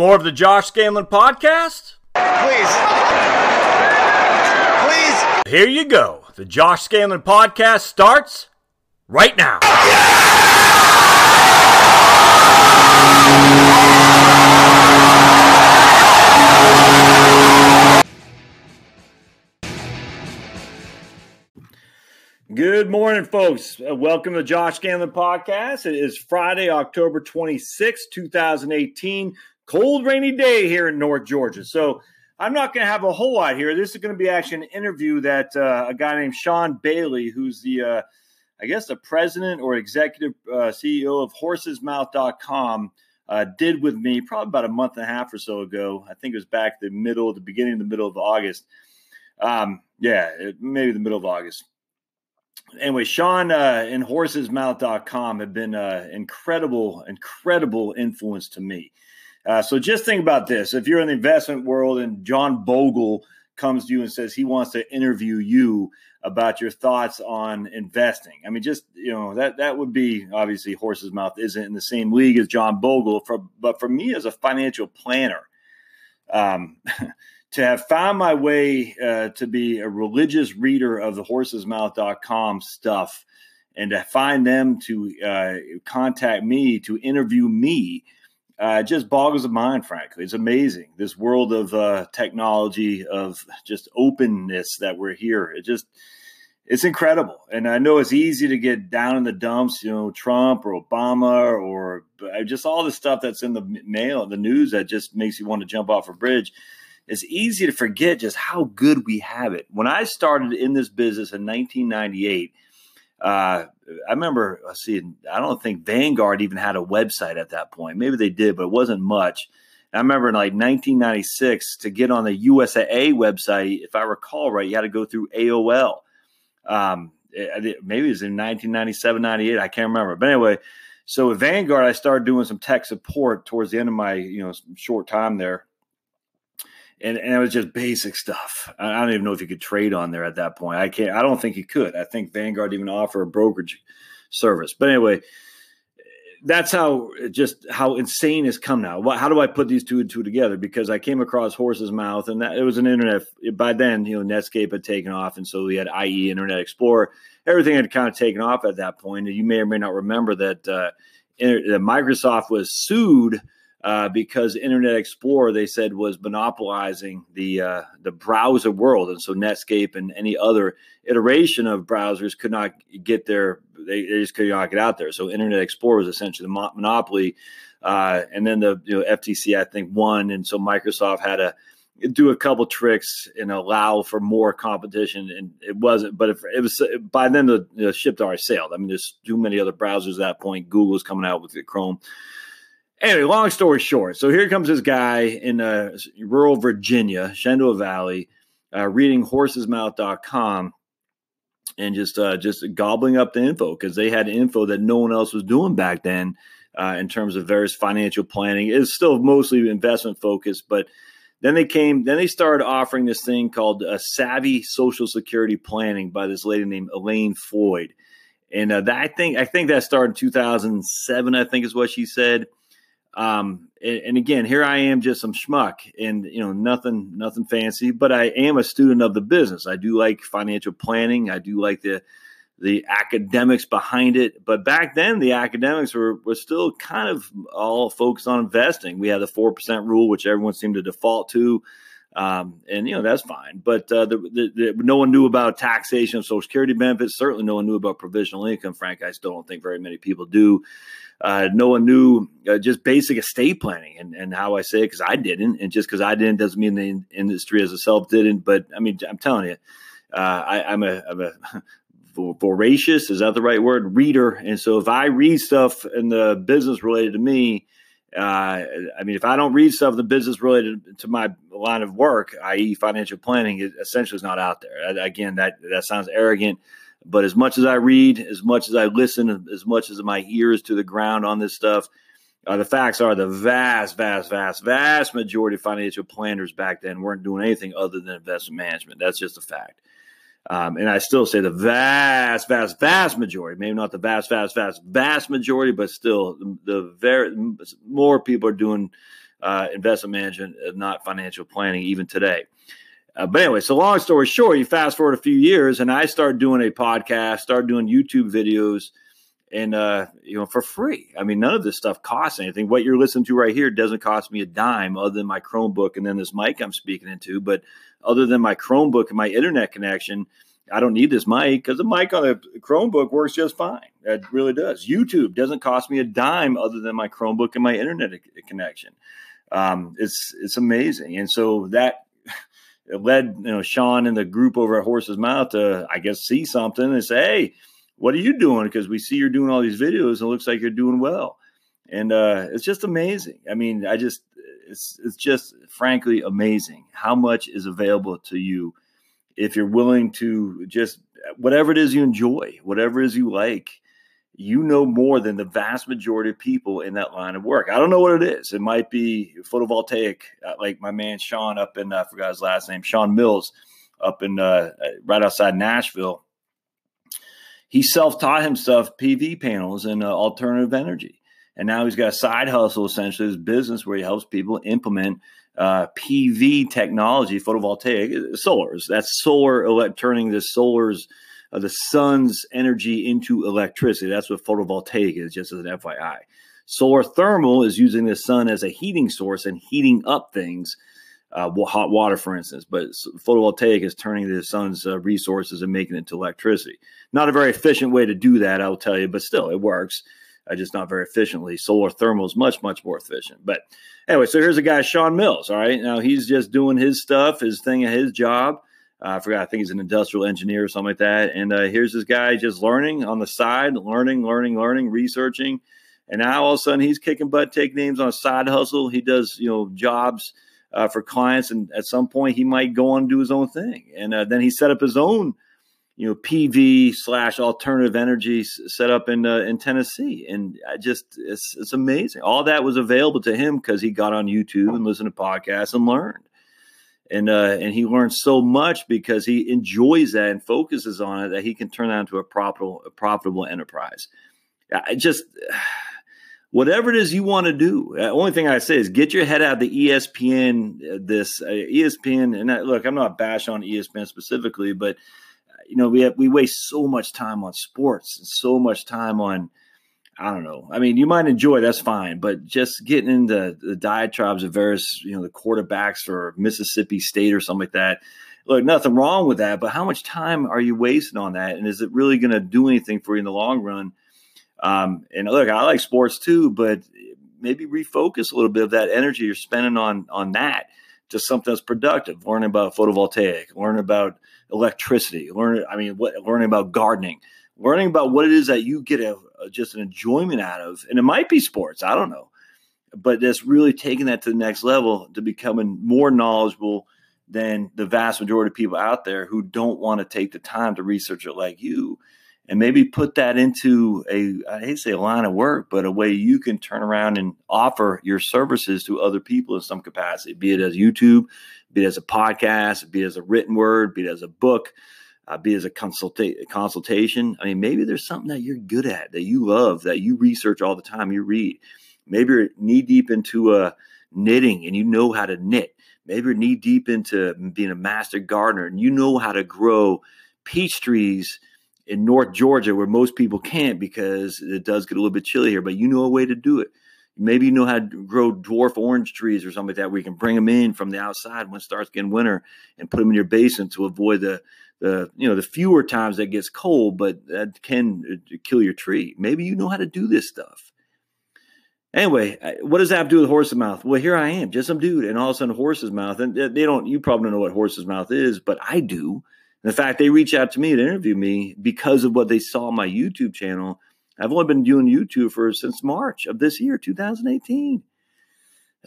Want more of the Josh Scandlen podcast? Please. Please. Here you go. The Josh Scandlen podcast starts right now. Good morning, folks. Uh, welcome to Josh Scandlen podcast. It is Friday, October 26, 2018. Cold, rainy day here in North Georgia. So I'm not going to have a whole lot here. This is going to be actually an interview that uh, a guy named Sean Bailey, who's the, uh, I guess, the president or executive uh, CEO of horsesmouth.com, uh, did with me probably about a month and a half or so ago. I think it was back the middle, the beginning, of the middle of August. Um, yeah, maybe the middle of August anyway, Sean uh, and horsesmouth.com have been uh, incredible, incredible influence to me. Uh, so just think about this. If you're in the investment world and John Bogle comes to you and says he wants to interview you about your thoughts on investing, I mean, just, you know, that, that would be obviously Horse's Mouth isn't in the same league as John Bogle. For, but for me as a financial planner, um, to have found my way uh, to be a religious reader of the horsesmouth.com stuff and to find them to uh, contact me to interview me uh, just boggles the mind frankly it's amazing this world of uh, technology of just openness that we're here. It just it's incredible. And i know it's easy to get down in the dumps you know trump or obama or uh, just all the stuff that's in the mail the news that just makes you want to jump off a bridge. It's easy to forget just how good we have it. When I started in this business in 1998, uh, I remember, let's see, I don't think Vanguard even had a website at that point. Maybe they did, but it wasn't much. I remember in like 1996 to get on the USAA website, if I recall right, you had to go through AOL. Um, it, maybe it was in 1997, 98. I can't remember. But anyway, so with Vanguard, I started doing some tech support towards the end of my you know short time there and, and it was just basic stuff. I don't even know if you could trade on there at that point. I can't. I don't think you could. I think Vanguard even offer a brokerage service. But anyway, that's how just how insane has come now. How do I put these two and two together? Because I came across Horse's Mouth, and that it was an internet. By then, you know, Netscape had taken off, and so we had IE Internet Explorer. Everything had kind of taken off at that point. You may or may not remember that uh, Microsoft was sued uh, because Internet Explorer they said was monopolizing the uh, the browser world, and so Netscape and any other iteration of browsers could not get their they, they just could not get out there. So Internet Explorer was essentially the mo- monopoly, uh, and then the you know, FTC I think won, and so Microsoft had to do a couple tricks and allow for more competition, and it wasn't. But if it was by then the, the ship already sailed. I mean, there's too many other browsers at that point. Google's coming out with the Chrome. Anyway, long story short, so here comes this guy in uh, rural Virginia, Shenandoah Valley, uh, reading horsesmouth.com and just uh, just gobbling up the info because they had info that no one else was doing back then uh, in terms of various financial planning. It's still mostly investment focused, but then they came, then they started offering this thing called uh, Savvy Social Security Planning by this lady named Elaine Floyd, and uh, that I think I think that started in 2007. I think is what she said um, and, and, again, here I am, just some schmuck, and you know, nothing, nothing fancy, but I am a student of the business. I do like financial planning. I do like the the academics behind it. But back then, the academics were were still kind of all focused on investing. We had the four percent rule, which everyone seemed to default to. Um, and you know that's fine, but uh, the, the, the, no one knew about taxation of Social Security benefits. Certainly, no one knew about provisional income. Frank, I still don't think very many people do. Uh, no one knew uh, just basic estate planning and, and how I say it because I didn't, and just because I didn't doesn't mean the in- industry as itself didn't. But I mean, I'm telling you, uh, I, am a, I'm a voracious is that the right word reader, and so if I read stuff in the business related to me. Uh, I mean, if I don't read stuff the business related to my line of work, i.e., financial planning, it essentially is not out there. Again, that that sounds arrogant, but as much as I read, as much as I listen, as much as my ears to the ground on this stuff, uh, the facts are the vast, vast, vast, vast majority of financial planners back then weren't doing anything other than investment management. That's just a fact. Um, and I still say the vast, vast, vast majority, maybe not the vast, vast, vast, vast majority, but still the, very more people are doing uh, investment management, not financial planning, even today. Uh, but anyway, so long story short, you fast forward a few years, and I started doing a podcast, started doing YouTube videos, and uh, you know, for free. I mean, none of this stuff costs anything. What you're listening to right here doesn't cost me a dime, other than my Chromebook and then this mic I'm speaking into. But other than my Chromebook and my internet connection, I don't need this mic because the mic on the Chromebook works just fine. It really does. YouTube doesn't cost me a dime other than my Chromebook and my internet connection. Um, it's it's amazing, and so that led you know Sean and the group over at Horse's Mouth to I guess see something and say, hey, what are you doing? Because we see you're doing all these videos and it looks like you're doing well, and uh, it's just amazing. I mean, I just it's it's just frankly amazing how much is available to you if you're willing to just whatever it is you enjoy, whatever it is you like you know more than the vast majority of people in that line of work. I don't know what it is. It might be photovoltaic, uh, like my man Sean up in, I forgot his last name, Sean Mills up in uh, right outside Nashville. He self taught himself PV panels and uh, alternative energy. And now he's got a side hustle, essentially, his business where he helps people implement uh, PV technology, photovoltaic, uh, solars. That's solar, turning the solars uh, the sun's energy into electricity. That's what photovoltaic is, just as an FYI. Solar thermal is using the sun as a heating source and heating up things, uh, hot water, for instance. But photovoltaic is turning the sun's uh, resources and making it to electricity. Not a very efficient way to do that, I'll tell you, but still, it works. Uh, just not very efficiently. Solar thermal is much, much more efficient. But anyway, so here's a guy, Sean Mills. All right. Now he's just doing his stuff, his thing, his job. Uh, I forgot. I think he's an industrial engineer or something like that. And uh, here's this guy just learning on the side, learning, learning, learning, researching. And now all of a sudden he's kicking butt, take names on a side hustle. He does, you know, jobs uh, for clients, and at some point he might go on and do his own thing. And uh, then he set up his own, you know, PV slash alternative energy set up in uh, in Tennessee. And I just it's it's amazing. All that was available to him because he got on YouTube and listened to podcasts and learned and uh, and he learned so much because he enjoys that and focuses on it that he can turn that into a profitable a profitable enterprise. I just whatever it is you want to do. The only thing I say is get your head out of the ESPN uh, this uh, ESPN and I, look, I'm not bash on ESPN specifically, but you know we have, we waste so much time on sports and so much time on I don't know. I mean, you might enjoy that's fine, but just getting into the diatribes of various, you know, the quarterbacks for Mississippi State or something like that. Look, nothing wrong with that, but how much time are you wasting on that? And is it really going to do anything for you in the long run? Um, and look, I like sports too, but maybe refocus a little bit of that energy you're spending on on that to something that's productive. Learning about photovoltaic, learning about electricity, learning. I mean, what, learning about gardening learning about what it is that you get a, a, just an enjoyment out of, and it might be sports, I don't know, but that's really taking that to the next level to becoming more knowledgeable than the vast majority of people out there who don't want to take the time to research it like you, and maybe put that into a I hate to say a line of work, but a way you can turn around and offer your services to other people in some capacity, be it as YouTube, be it as a podcast, be it as a written word, be it as a book uh, be as a consulta- consultation. I mean, maybe there's something that you're good at, that you love, that you research all the time, you read. Maybe you're knee deep into uh, knitting and you know how to knit. Maybe you're knee deep into being a master gardener and you know how to grow peach trees in North Georgia where most people can't because it does get a little bit chilly here, but you know a way to do it. Maybe you know how to grow dwarf orange trees or something like that where you can bring them in from the outside when it starts getting winter and put them in your basement to avoid the the you know the fewer times that gets cold, but that can uh, kill your tree. Maybe you know how to do this stuff. Anyway, what does that have to do with horse's mouth? Well, here I am, just some dude, and all of a sudden horse's mouth, and they don't. You probably don't know what horse's mouth is, but I do. In fact, they reached out to me to interview me because of what they saw on my YouTube channel. I've only been doing YouTube for since March of this year, 2018.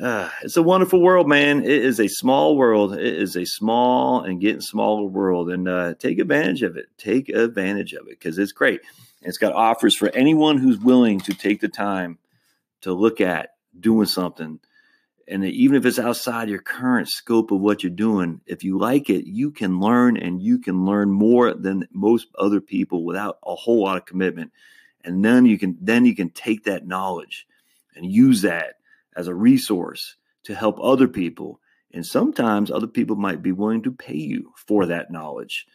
Uh, it's a wonderful world, man. It is a small world. It is a small and getting smaller world, and uh, take advantage of it. Take advantage of it because it's great. And it's got offers for anyone who's willing to take the time to look at doing something. And even if it's outside your current scope of what you're doing, if you like it, you can learn and you can learn more than most other people without a whole lot of commitment. And then you can then you can take that knowledge and use that as a resource to help other people. And sometimes other people might be willing to pay you for that knowledge.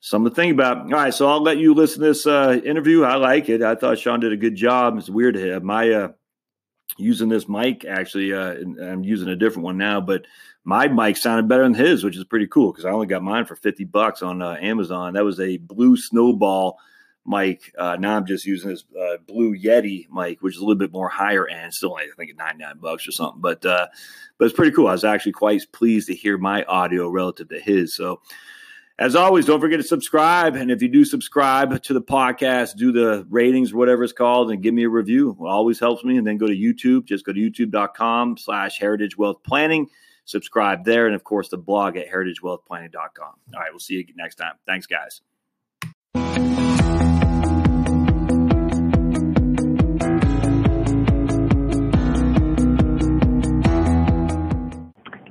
Something to think about. All right, so I'll let you listen to this uh, interview. I like it. I thought Sean did a good job. It's weird to have my uh, using this mic actually. Uh, I'm using a different one now, but my mic sounded better than his, which is pretty cool because I only got mine for 50 bucks on uh, Amazon. That was a blue snowball mic. Uh, now I'm just using this uh, blue Yeti mic, which is a little bit more higher end, still I think 99 bucks or something. But uh, but it's pretty cool. I was actually quite pleased to hear my audio relative to his. So as always, don't forget to subscribe. And if you do subscribe to the podcast, do the ratings, whatever it's called, and give me a review. It always helps me. And then go to YouTube. Just go to youtube.com slash heritage wealth planning. Subscribe there. And of course, the blog at heritagewealthplanning.com. All right, we'll see you next time. Thanks, guys.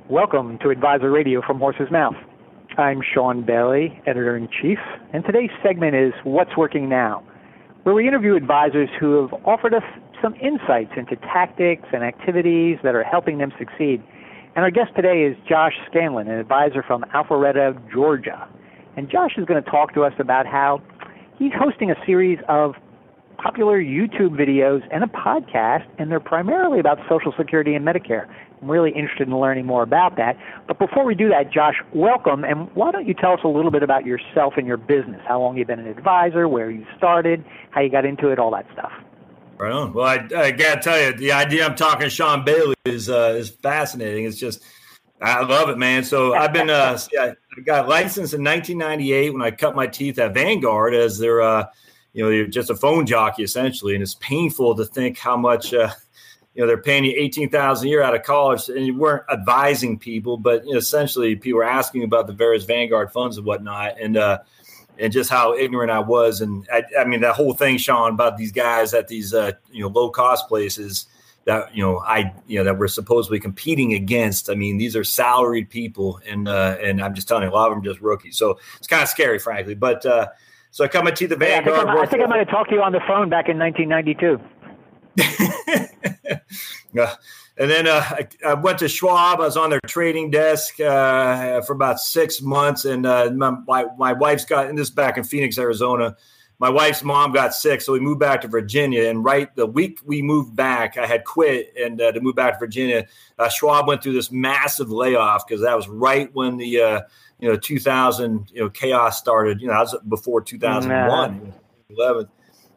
Welcome to Advisor Radio from Horse's Mouth. I'm Sean Bailey, Editor in Chief, and today's segment is What's Working Now, where we interview advisors who have offered us some insights into tactics and activities that are helping them succeed. And our guest today is Josh Scandlen, an advisor from Alpharetta, Georgia. And Josh is going to talk to us about how he's hosting a series of popular YouTube videos and a podcast, and they're primarily about Social Security and Medicare. I'm really interested in learning more about that. But before we do that, Josh, welcome. And why don't you tell us a little bit about yourself and your business? How long you've been an advisor, where you started, how you got into it, all that stuff. Right on. Well, I, I got to tell you, the idea I'm talking to Sean Bailey is uh, is fascinating. It's just, I love it, man. So I've been, uh, I got licensed in 1998 when I cut my teeth at Vanguard as their, uh, you know, you're just a phone jockey essentially, and it's painful to think how much. Uh, you know they're paying you eighteen thousand a year out of college, and you weren't advising people, but you know, essentially people were asking about the various Vanguard funds and whatnot, and uh, and just how ignorant I was, and I, I, mean that whole thing, Sean, about these guys at these uh, you know low cost places that you know I you know that we're supposedly competing against. I mean these are salaried people, and uh, and I'm just telling you, a lot of them just rookies, so it's kind of scary, frankly, but. Uh, so I come into the Vanguard. Yeah, I, think I, I think I might have talked to you on the phone back in 1992. and then uh, I, I, went to Schwab. I was on their trading desk uh, for about six months, and uh, my, my, my wife's got. And this is back in Phoenix, Arizona. My wife's mom got sick, so we moved back to Virginia. And right the week we moved back, I had quit and uh, to move back to Virginia. Uh, Schwab went through this massive layoff because that was right when the uh, you know 2000 you know chaos started. You know, i was before 2001, 11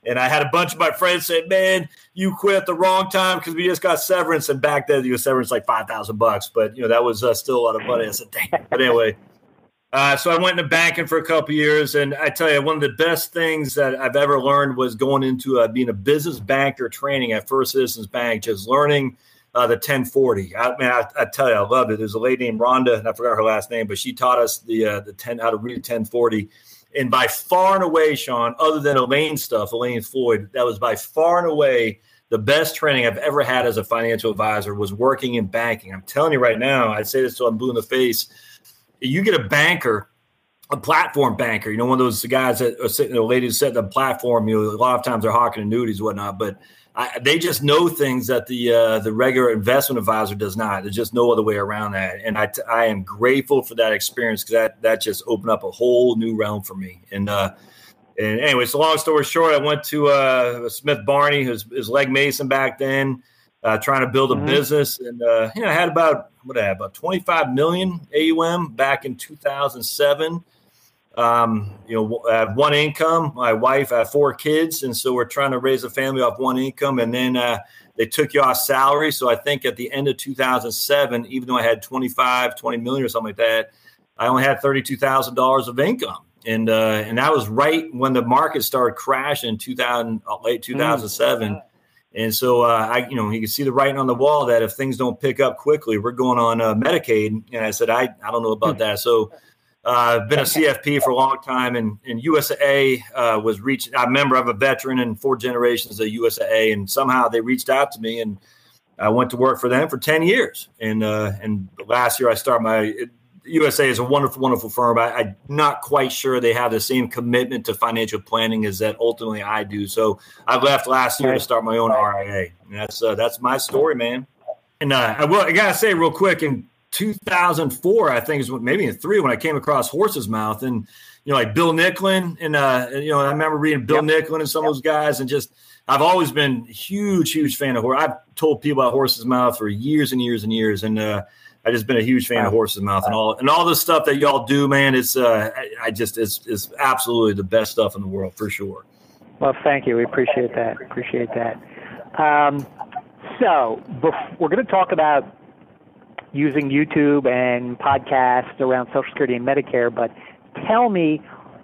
and I had a bunch of my friends say, "Man, you quit at the wrong time because we just got severance." And back then, you know, severance like five thousand bucks, but you know that was uh, still a lot of money. I said, damn But anyway, uh, so I went into banking for a couple years, and I tell you, one of the best things that I've ever learned was going into uh, being a business banker training at First Citizens Bank, just learning. Uh, the 1040. I mean, I, I, tell you, I loved it. There's a lady named Rhonda, and I forgot her last name, but she taught us the uh, the 10 how to read 1040 and by far and away, Sean, other than Elaine stuff, Elaine Floyd, that was by far and away the best training I've ever had as a financial advisor was working in banking. I'm telling you right now, I say this till I'm blue in the face. You get a banker, a platform banker, you know, one of those guys that are sitting, the ladies set the platform, you know, a lot of times they're hawking annuities whatnot, but I, they just know things that the uh, the regular investment advisor does not. There's just no other way around that, and I, t- I am grateful for that experience because that that just opened up a whole new realm for me. And uh, and anyway, so long story short, I went to uh, Smith Barney, his, his Legg Mason back then, uh, trying to build a mm-hmm. business, and uh, you know, I had about what I had about 25 million AUM back in 2007. Um, you know, I have one income. My wife, I have four kids, and so we're trying to raise a family off one income. And then uh, they took you off salary. So I think at the end of 2007, even though I had 25, 20 million or something like that, I only had $32,000 of income. And uh, and that was right when the market started crashing in 2000, uh, late 2007. Mm. And so uh, I, you know, you can see the writing on the wall that if things don't pick up quickly, we're going on uh, Medicaid. And I said, I, I don't know about hmm. that. So uh, I've been a CFP for a long time, and, and USAA uh, was reaching. I remember I'm a veteran and four generations of USAA, and somehow they reached out to me, and I went to work for them for ten years. And uh, and last year I started my USA is a wonderful, wonderful firm. I, am not quite sure they have the same commitment to financial planning as that ultimately I do. So I left last year to start my own RIA. And that's uh, that's my story, man. And uh, I will, I gotta say real quick, in 2004, I think is what maybe in three when I came across Horse's Mouth, and you know, like Bill Nicklin, and uh, you know, I remember reading Bill yep. Nicklin and some yep. of those guys, and just I've always been huge, huge fan of horse. I've told people about Horse's Mouth for years and years and years, and uh, I just been a huge fan of Horse's Mouth and all and all the stuff that y'all do, man. It's uh, I, I just it's it's absolutely the best stuff in the world for sure. Well, thank you. We appreciate that. Appreciate that. Um, so bef- we're going to talk about using YouTube and podcasts around Social Security and Medicare, but tell me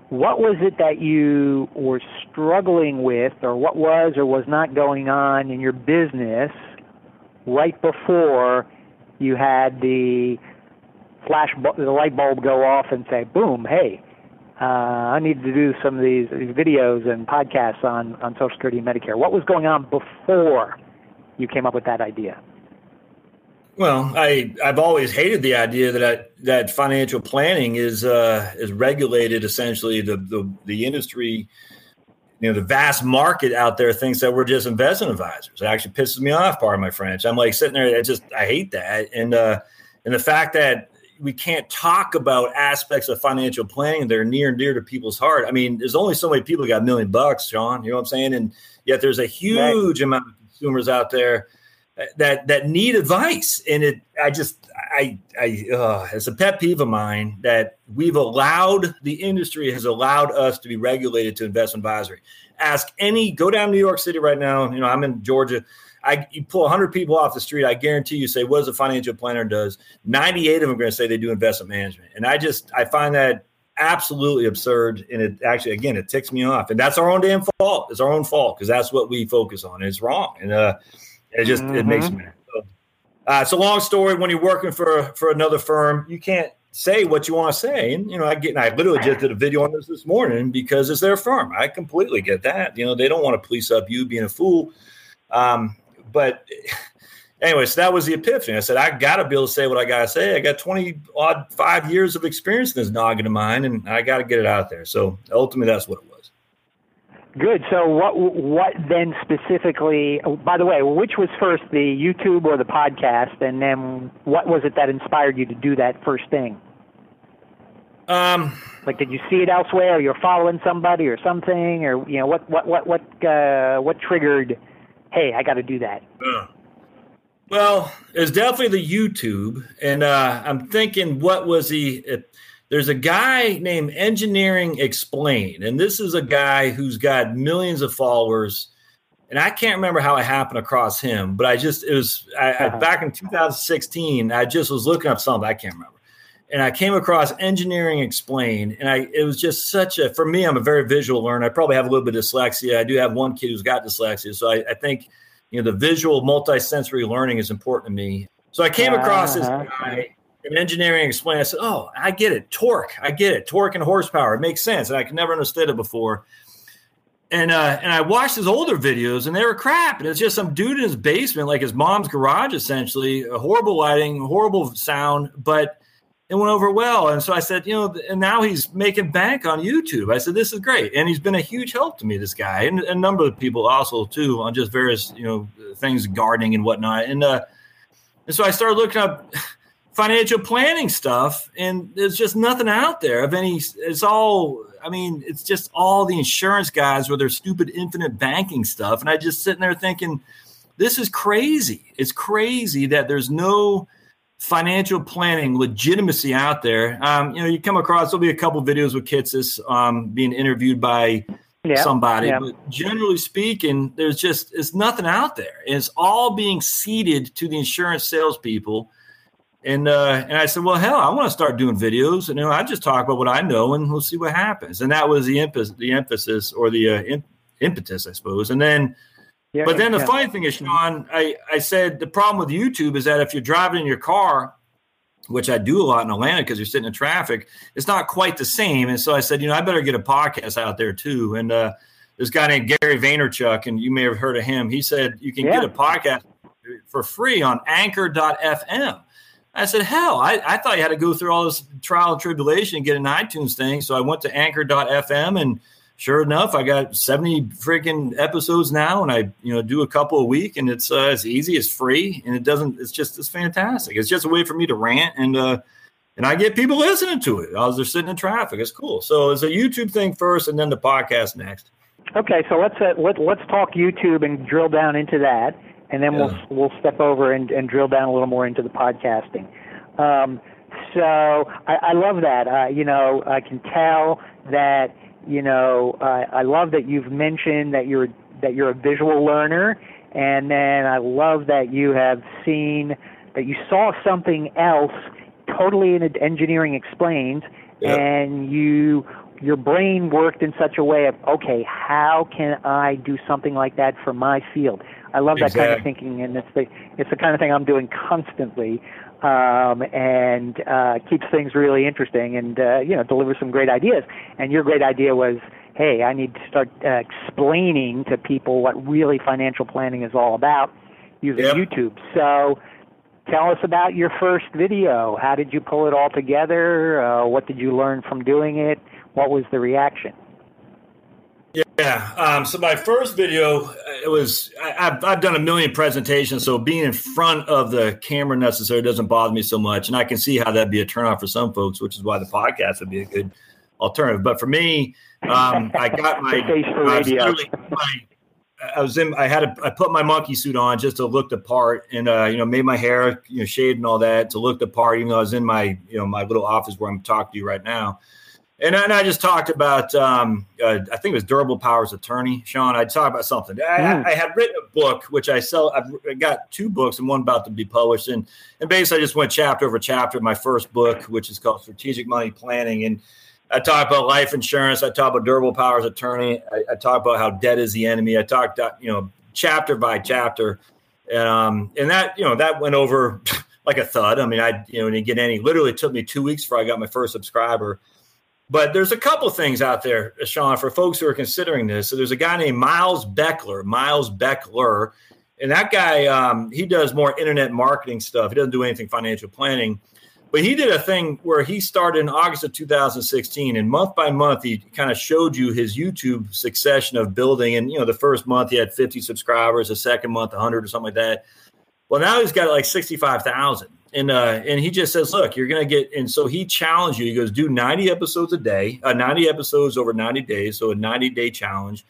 what was it that you were struggling with, or what was or was not going on in your business right before you had the flash, the light bulb go off and say, "Boom! Hey, uh, I need to do some of these, these videos and podcasts on on Social Security and Medicare." What was going on before you came up with that idea? Well, I I've always hated the idea that I, that financial planning is uh, is regulated essentially the, the the industry you know the vast market out there thinks that we're just investment advisors. It actually pisses me off. Part of my French. I'm like sitting there. I just I hate that. And uh, and the fact that we can't talk about aspects of financial planning that are near and dear to people's heart. I mean, there's only so many people got a million bucks, Sean. You know what I'm saying? And yet there's a huge right. amount of consumers out there that that need advice and it i just i i uh, it's a pet peeve of mine that we've allowed the industry has allowed us to be regulated to investment advisory ask any go down new york city right now you know i'm in georgia I, you pull 100 people off the street, I guarantee you say, what does a financial planner does? 98 of them are going to say they do investment management. And I just, I find that absolutely absurd. And it actually, again, it ticks me off. And that's our own damn fault. It's our own fault because that's what we focus on. It's wrong. And, uh, it just mm-hmm. it makes mm-hmm. me. So, uh, it's a long story. When you're working for for another firm, you can't say what you want to say. And you know, I get. And I literally just did a video on this this morning because it's their firm. I completely get that. You know, they don't want to police up you being a fool. Um, but anyway, so that was the epiphany. I said, I got to be able to say what I got to say. I got 20 odd five years of experience in this noggin of mine, and I got to get it out there. So ultimately, that's what it. Good. So what what then specifically? Oh, by the way, which was first, the YouTube or the podcast, and then what was it that inspired you to do that first thing? Um, like, did you see it elsewhere, or you're following somebody, or something, or you know, what what what what uh, what triggered? Hey, I got to do that. Uh, well, it's definitely the YouTube, and uh, I'm thinking, what was the? There's a guy named Engineering Explain, and this is a guy who's got millions of followers. And I can't remember how it happened across him, but I just it was I, I, uh-huh. back in 2016. I just was looking up something I can't remember, and I came across Engineering Explain, and I it was just such a for me. I'm a very visual learner. I probably have a little bit of dyslexia. I do have one kid who's got dyslexia, so I, I think you know the visual multisensory learning is important to me. So I came across uh-huh. this guy in engineering explain. I said, "Oh, I get it. Torque. I get it. Torque and horsepower. It makes sense." And I could never understood it before. And uh, and I watched his older videos, and they were crap. And it's just some dude in his basement, like his mom's garage, essentially. Horrible lighting, horrible sound, but it went over well. And so I said, you know, and now he's making bank on YouTube. I said, this is great, and he's been a huge help to me. This guy, and, and a number of people also too, on just various you know things, gardening and whatnot. And uh, and so I started looking up financial planning stuff and there's just nothing out there of any it's all i mean it's just all the insurance guys with their stupid infinite banking stuff and i just sitting there thinking this is crazy. It's crazy that there's no financial planning legitimacy out there. Um, you know you come across there'll be a couple videos with Kitces um, being interviewed by yeah, somebody yeah. but generally speaking there's just it's nothing out there. And it's all being ceded to the insurance salespeople and uh, and I said, well, hell, I want to start doing videos, and you know, I just talk about what I know, and we'll see what happens. And that was the emphasis, the emphasis or the uh, imp- impetus, I suppose. And then, yeah, but then the funny thing is, Sean, I I said the problem with YouTube is that if you're driving in your car, which I do a lot in Atlanta because you're sitting in traffic, it's not quite the same. And so I said, you know, I better get a podcast out there too. And uh, this guy named Gary Vaynerchuk, and you may have heard of him. He said you can yeah. get a podcast for free on Anchor.fm. I said, hell, I, I thought you had to go through all this trial and tribulation and get an iTunes thing. So I went to anchor.fm and sure enough, I got 70 freaking episodes now, and I you know do a couple a week, and it's uh, it's easy, it's free, and it doesn't. It's just it's fantastic. It's just a way for me to rant and uh, and I get people listening to it as they're sitting in traffic. It's cool. So it's a YouTube thing first, and then the podcast next. Okay, so let's uh, let let's talk YouTube and drill down into that, and then yeah. we'll we'll step over and, and drill down a little more into the podcasting. Um, so I, I love that. Uh, you know, I can tell that you know, uh, I love that you've mentioned that you're that you're a visual learner, and then I love that you have seen that you saw something else totally in engineering explained, and you your brain worked in such a way of okay, how can I do something like that for my field? I love that kind of thinking, and it's the it's the kind of thing I'm doing constantly um, and uh, keeps things really interesting and uh, you know delivers some great ideas. And your great idea was, hey, I need to start uh, explaining to people what really financial planning is all about using yep. YouTube. So. Tell us about your first video. How did you pull it all together? Uh, what did you learn from doing it? What was the reaction? Yeah. Um, so my first video, uh, it was I, have I've done a million presentations, so being in front of the camera necessarily doesn't bother me so much, and I can see how that'd be a turnoff for some folks, which is why the podcast would be a good alternative. But for me, um, I got my, I was my, I was in. I had a, I put my monkey suit on just to look the part, and uh, you know, made my hair, you know, shaved and all that to look the part. Even though I was in my, you know, my little office where I'm talking to you right now. And, and I just talked about, um, uh, I think it was Durable Powers Attorney, Sean. I talked about something. I, mm. I, had written a book, which I sell. I've got two books and one about to be published. And, and basically, I just went chapter over chapter. My first book, which is called Strategic Money Planning. And I talk about life insurance. I talk about Durable Powers Attorney. I, I talk about how debt is the enemy. I talked, you know, chapter by chapter. Um, and that, you know, that went over like a thud. I mean, I, you know, didn't get any, literally took me two weeks before I got my first subscriber. But there's a couple things out there, Sean, for folks who are considering this. So there's a guy named Miles Beckler, Miles Beckler, and that guy um, he does more internet marketing stuff. He doesn't do anything financial planning, but he did a thing where he started in August of 2016, and month by month he kind of showed you his YouTube succession of building. And you know, the first month he had 50 subscribers, the second month 100 or something like that. Well, now he's got like 65,000 and uh, and he just says, look, you're gonna get, and so he challenged you. He goes, do 90 episodes a day, uh, 90 episodes over 90 days, so a 90 day challenge,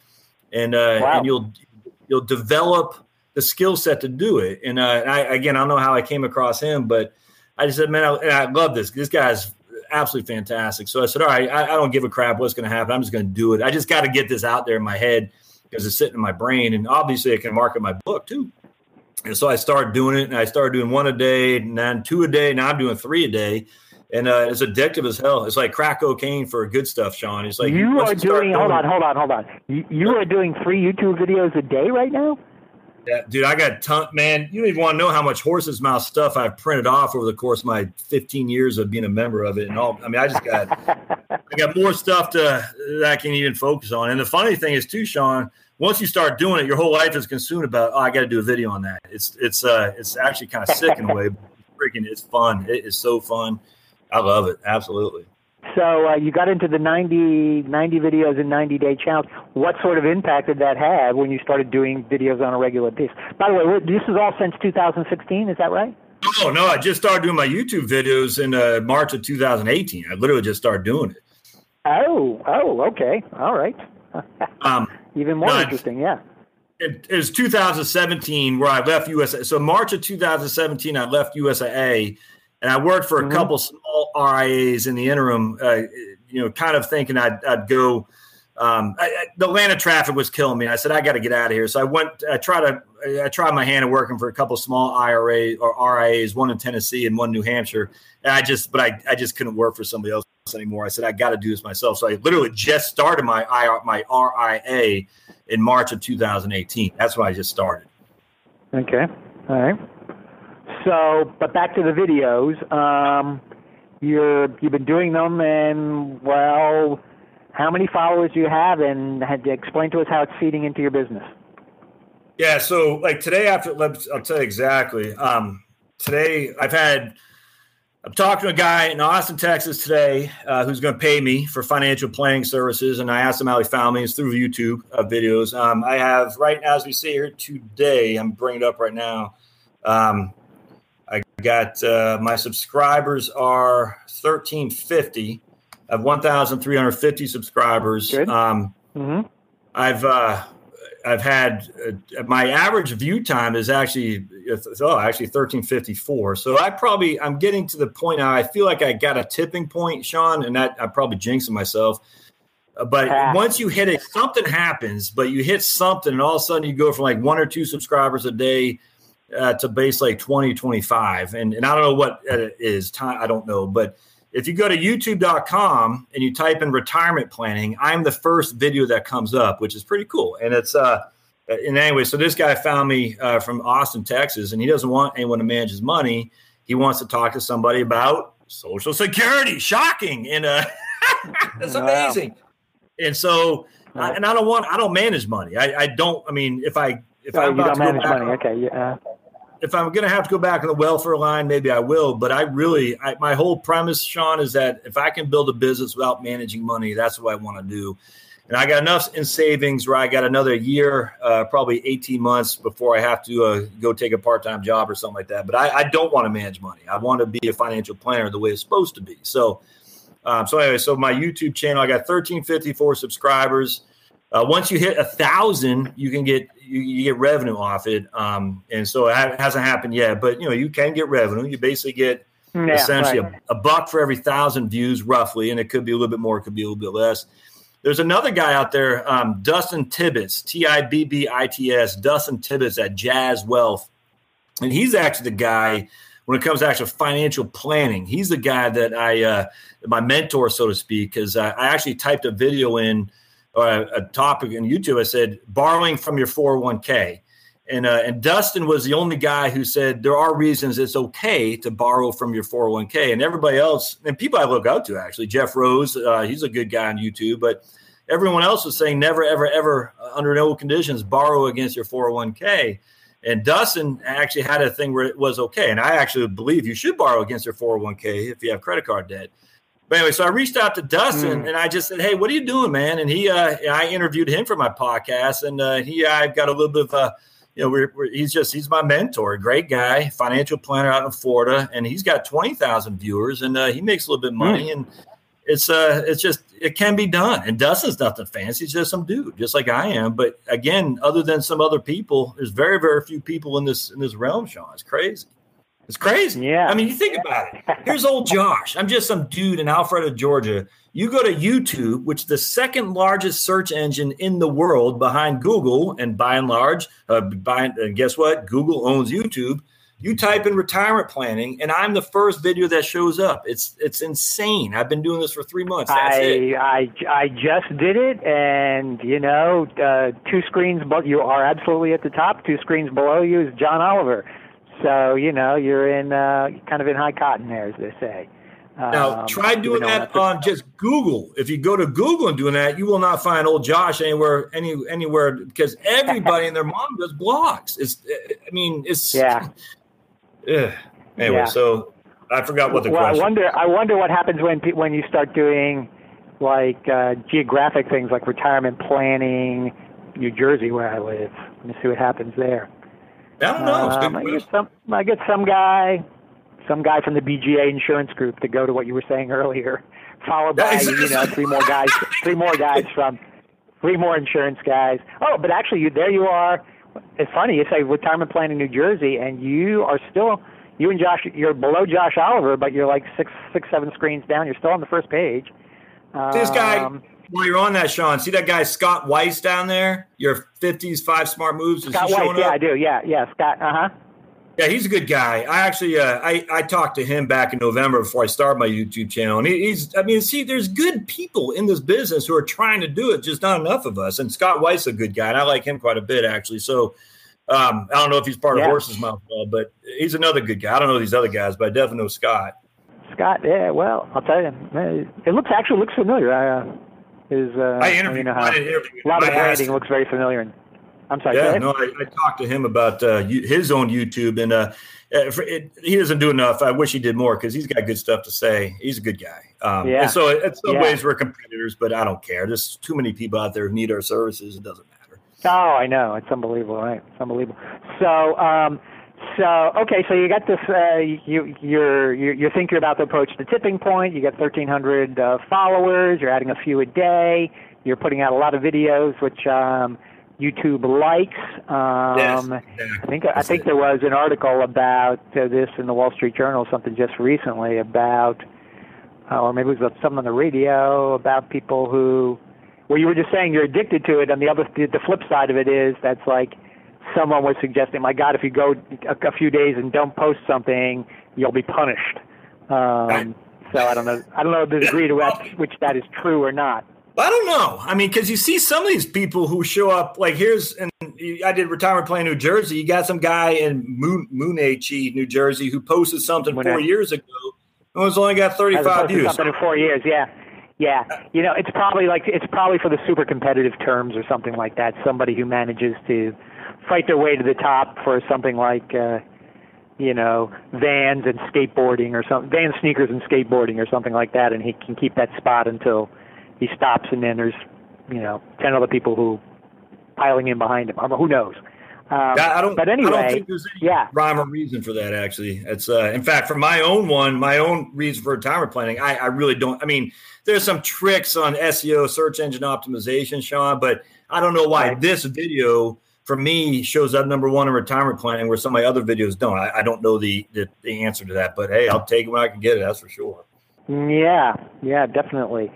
and uh, wow. and you'll you'll develop the skill set to do it. And uh, I, again, I don't know how I came across him, but I just said, man, I, I love this. This guy's absolutely fantastic. So I said, all right, I, I don't give a crap what's going to happen. I'm just going to do it. I just got to get this out there in my head because it's sitting in my brain, and obviously I can market my book too. And so I started doing it, and I started doing one a day, and then two a day. Now I'm doing three a day, and uh, it's addictive as hell. It's like crack cocaine for good stuff, Sean. It's like you are doing. Hold on, hold on, hold on. You, you are doing three YouTube videos a day right now. Yeah, dude, I got ton. Man, you don't even want to know how much horse's mouth stuff I've printed off over the course of my 15 years of being a member of it, and all. I mean, I just got, I got more stuff to that I can even focus on. And the funny thing is, too, Sean once you start doing it, your whole life is consumed about. Oh, I got to do a video on that. It's it's uh it's actually kind of sick in a way. But freaking, it's fun. It is so fun. I love it. Absolutely. So uh, you got into the 90, 90 videos in 90 day challenge. What sort of impact did that have when you started doing videos on a regular basis? By the way, this is all since 2016. Is that right? Oh no, I just started doing my YouTube videos in uh, March of 2018. I literally just started doing it. Oh, oh, okay, all right. um, Even more interesting, yeah. It, it was 2017 where I left USA. So March of 2017, I left USAA, and I worked for a mm-hmm. couple small RIAs in the interim. Uh, you know, kind of thinking I'd, I'd go. Um, I, I, the Atlanta traffic was killing me. I said I got to get out of here. So I went. I tried to. I tried my hand at working for a couple small IRA or RIAs, one in Tennessee and one in New Hampshire. And I just, but I, I just couldn't work for somebody else anymore. I said I got to do this myself. So I literally just started my IR, my RIA in March of 2018. That's when I just started. Okay. All right. So, but back to the videos. Um, you're you've been doing them, and well, how many followers do you have, and had to explain to us how it's feeding into your business. Yeah. So, like today, after I'll tell you exactly. Um, today, I've had I'm talking to a guy in Austin, Texas today uh, who's going to pay me for financial planning services. And I asked him how he found me. It's through YouTube uh, videos. Um, I have right now, as we see here today, I'm bringing it up right now. Um, I got uh, my subscribers are 1350. I have 1,350 subscribers. Um, mm-hmm. I've uh, I've had uh, my average view time is actually oh actually 1354 so i probably i'm getting to the point now i feel like i got a tipping point sean and that i'm probably jinxing myself. Uh, but once you hit it something happens but you hit something and all of a sudden you go from like one or two subscribers a day uh, to base like 20 25 and, and i don't know what it is time i don't know but if you go to youtube.com and you type in retirement planning, I'm the first video that comes up, which is pretty cool. And it's, uh, and anyway, so this guy found me uh, from Austin, Texas, and he doesn't want anyone to manage his money. He wants to talk to somebody about Social Security. Shocking. And uh, it's amazing. Wow. And so, I, and I don't want, I don't manage money. I, I don't, I mean, if I, if I'm about to manage money. okay. Yeah if I'm going to have to go back on the welfare line, maybe I will. But I really, I, my whole premise, Sean, is that if I can build a business without managing money, that's what I want to do. And I got enough in savings where I got another year, uh, probably 18 months before I have to uh, go take a part time job or something like that. But I, I, don't want to manage money. I want to be a financial planner the way it's supposed to be. So, um, so anyway, so my YouTube channel, I got 1354 subscribers. Uh, once you hit a thousand, you can get you, you get revenue off it. Um, and so it hasn't happened yet, but you know you can get revenue. You basically get yeah, essentially right. a, a, buck for every thousand views, roughly, and it could be a little bit more, it could be a little bit less. There's another guy out there, um, Dustin Tibbits, T I B B I T S, Dustin Tibbits at Jazz Wealth, and he's actually the guy when it comes to actual financial planning. He's the guy that I, uh, my mentor, so to speak, because I, I actually typed a video in or a, a topic on YouTube. I said borrowing from your 401k. And, uh, and Dustin was the only guy who said there are reasons it's okay to borrow from your 401k. And everybody else, and people I look up to actually, Jeff Rose, uh, he's a good guy on YouTube, but everyone else was saying never, ever, ever, uh, under no conditions, borrow against your 401k. And Dustin actually had a thing where it was okay. And I actually believe you should borrow against your 401k if you have credit card debt. But anyway, so I reached out to Dustin mm. and I just said, "Hey, what are you doing, man?" And he, uh, I interviewed him for my podcast, and uh, he, I've got a little bit of, uh, you know, we're, we're, he's just he's my mentor, great guy, financial planner out in Florida, and he's got twenty thousand viewers, and uh, he makes a little bit of money, mm. and it's uh, it's just it can be done. And Dustin's nothing fancy; he's just some dude, just like I am. But again, other than some other people, there's very, very few people in this in this realm. Sean, it's crazy. It's crazy. Yeah. I mean, you think about it. Here's old Josh. I'm just some dude in Alpharetta, Georgia. You go to YouTube, which is the second largest search engine in the world behind Google, and by and large, uh, by, and guess what? Google owns YouTube. You type in retirement planning, and I'm the first video that shows up. It's it's insane. I've been doing this for three months. That's I, it. I I just did it, and you know, uh, two screens, but you are absolutely at the top. Two screens below you is John Oliver. So you know you're in uh, kind of in high cotton there, as they say. Now um, try doing that on just Google. If you go to Google and doing that, you will not find old Josh anywhere, any anywhere, because everybody and their mom does blogs. It's, I mean, it's yeah. Ugh. Anyway, yeah. so I forgot what the well, question. I wonder. I wonder what happens when when you start doing like uh, geographic things like retirement planning, New Jersey, where I live. Let me see what happens there. I don't know. Um, I get some. I get some guy, some guy from the BGA Insurance Group to go to what you were saying earlier, followed by you know three more guys, three more guys from, three more insurance guys. Oh, but actually, you there you are. It's funny you say retirement plan in New Jersey, and you are still you and Josh. You're below Josh Oliver, but you're like six, six, seven screens down. You're still on the first page. Um, this guy while you're on that, Sean, see that guy Scott Weiss down there? Your 50s five smart moves. Is Scott Weiss, yeah, I do. Yeah, yeah, Scott. Uh huh. Yeah, he's a good guy. I actually, uh, I I talked to him back in November before I started my YouTube channel, and he, he's. I mean, see, there's good people in this business who are trying to do it, just not enough of us. And Scott Weiss is a good guy, and I like him quite a bit actually. So. Um, I don't know if he's part yeah. of Horse's Mouth Club, but he's another good guy. I don't know these other guys, but I definitely know Scott. Scott, yeah, well, I'll tell you, it looks actually looks familiar. I uh, is uh, I interviewed. You know how, a lot of branding looks very familiar. And, I'm sorry. Yeah, no, I, I, talked to him about uh, his own YouTube, and uh, it, he doesn't do enough. I wish he did more because he's got good stuff to say. He's a good guy. Um, yeah. And so, in some yeah. ways, we're competitors, but I don't care. There's too many people out there who need our services. It doesn't matter. Oh, I know. It's unbelievable, right? It's unbelievable. So, um, so okay, so you got this. Uh, you you're you're thinking about the approach to tipping point. You got 1,300 uh, followers. You're adding a few a day. You're putting out a lot of videos, which um, YouTube likes. Um, yes, I think I think there was an article about uh, this in the Wall Street Journal, something just recently about, uh, or maybe it was something on the radio about people who, well, you were just saying you're addicted to it, and the other the flip side of it is that's like someone was suggesting, my God, if you go a, a few days and don't post something, you'll be punished. Um, so I don't know. I don't know the degree to which, which that is true or not. I don't know. I mean, because you see some of these people who show up, like here's, and I did retirement plan New Jersey. You got some guy in Moon, Moonachie, New Jersey, who posted something four years ago and was only got 35 views. Something in four years, yeah. Yeah, you know, it's probably like it's probably for the super competitive terms or something like that. Somebody who manages to fight their way to the top for something like, uh, you know, vans and skateboarding or something, van sneakers and skateboarding or something like that, and he can keep that spot until he stops, and then there's, you know, ten other people who piling in behind him. Who knows? Um, I don't. But anyway, I don't think there's any yeah. rhyme or reason for that. Actually, it's uh, in fact for my own one, my own reason for retirement planning. I, I really don't. I mean, there's some tricks on SEO, search engine optimization, Sean, but I don't know why right. this video for me shows up number one in retirement planning where some of my other videos don't. I, I don't know the, the, the answer to that, but hey, I'll take it when I can get it. That's for sure. Yeah, yeah, definitely.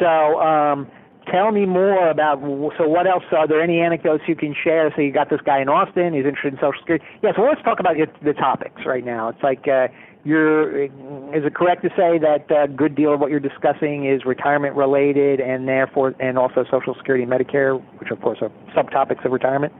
So, um, tell me more about. So, what else? Are there any anecdotes you can share? So, you got this guy in Austin. He's interested in Social Security. Yeah. So, let's talk about the topics right now. It's like uh, you're. Is it correct to say that a good deal of what you're discussing is retirement related, and therefore, and also Social Security and Medicare, which of course are subtopics of retirement?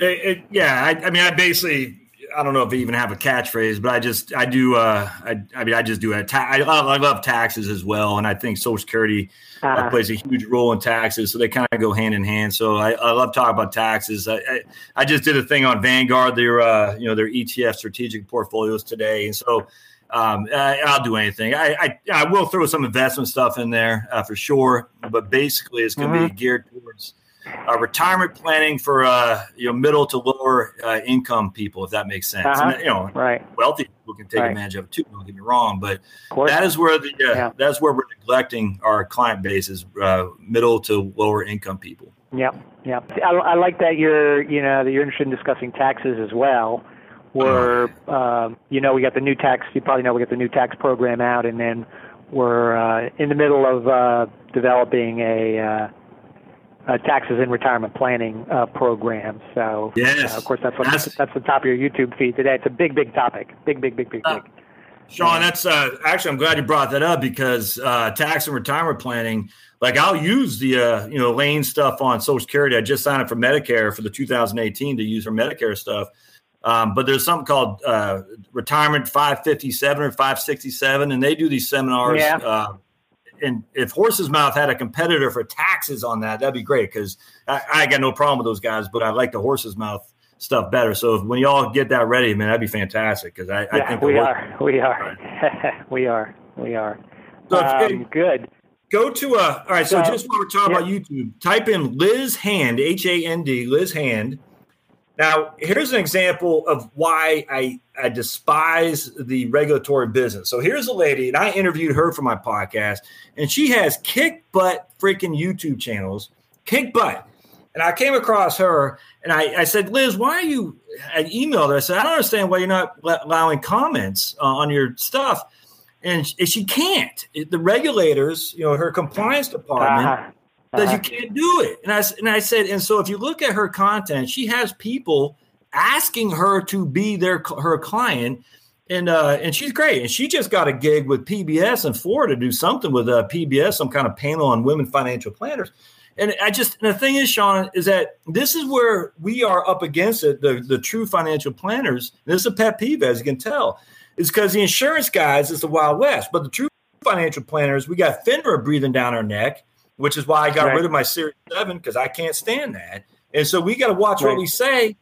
It, it, yeah, I, I, mean, I basically, I don't know if I even have a catchphrase, but I just, I do, uh, I, I mean, I just do. Ta- I, love, I love taxes as well, and I think Social Security uh, plays a huge role in taxes, so they kind of go hand in hand. So I, I love talking about taxes. I, I, I, just did a thing on Vanguard, their, uh, you know, their ETF strategic portfolios today, and so. Um, I, will do anything. I, I, I will throw some investment stuff in there uh, for sure, but basically it's going to mm-hmm. be geared towards uh, retirement planning for uh, you know middle to lower uh, income people, if that makes sense. Uh-huh. And, you know, right. wealthy people can take right. advantage of it too. Don't get me wrong, but that is where the uh, yeah. that's where we're neglecting our client base is uh, middle to lower income people. Yep, yep. I, I, like that you're you know that you're interested in discussing taxes as well. Where uh-huh. um, you know we got the new tax. You probably know we got the new tax program out, and then we're uh, in the middle of uh, developing a uh, taxes and retirement planning uh, program. So, yes. Uh, of course, that's what that's, that's the top of your YouTube feed today. It's a big, big topic. Big, big, big, big, uh, big. Sean, that's uh, actually I'm glad you brought that up because uh, tax and retirement planning. Like I'll use the uh, you know lane stuff on Social Security. I just signed up for Medicare for the 2018 to use for Medicare stuff. Um, but there's something called uh, Retirement 557 or 567, and they do these seminars. Yeah. And if Horsesmouth had a competitor for taxes on that, that'd be great because I, I, got no problem with those guys, but I like the Horsesmouth stuff better. So when y'all get that ready, man, that'd be fantastic because I, yeah, I think we are, we are, we are, we are. So um, good. Go to uh all right. So, so just while we're talking yeah. about YouTube, type in Liz Hand, H A N D, Liz Hand now, here's an example of why I, I despise the regulatory business. So here's a lady, and I interviewed her for my podcast, and she has kick butt freaking YouTube channels, kick butt. And I came across her, and I, I said, Liz, why are you? I emailed her. I said, I don't understand why you're not allowing comments uh, on your stuff. And she can't. The regulators, you know, her compliance department. Uh-huh uh-huh. you can't do it. And I and I said, and so if you look at her content, she has people asking her to be their her client, and uh, and she's great. And she just got a gig with PBS in Florida to do something with uh, PBS, some kind of panel on women financial planners. And I just and the thing is, Sean, is that this is where we are up against it. The the true financial planners. This is a pet peeve, as you can tell, is because the insurance guys is the Wild West, but the true financial planners, we got FINRA breathing down our neck which is why I got right. rid of my Series 7 because I can't stand that. And so we got to watch right. what we say,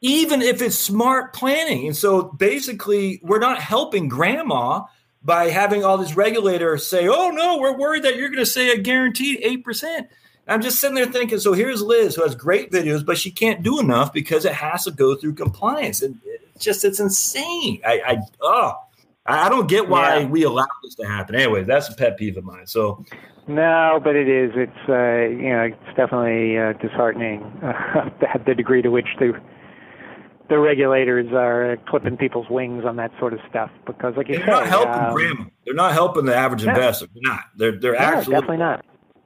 even if it's smart planning. And so basically, we're not helping grandma by having all these regulators say, oh, no, we're worried that you're going to say a guaranteed 8%. I'm just sitting there thinking, so here's Liz who has great videos, but she can't do enough because it has to go through compliance. And it's just, it's insane. I, I oh, I don't get why yeah. we allow this to happen. Anyway, that's a pet peeve of mine. So, no, but it is. It's uh, you know, it's definitely uh, disheartening uh, the degree to which the the regulators are clipping people's wings on that sort of stuff. Because, like you they're said, not helping um, grandma. They're not helping the average no. investor. They're not. They're they're no, actually definitely not.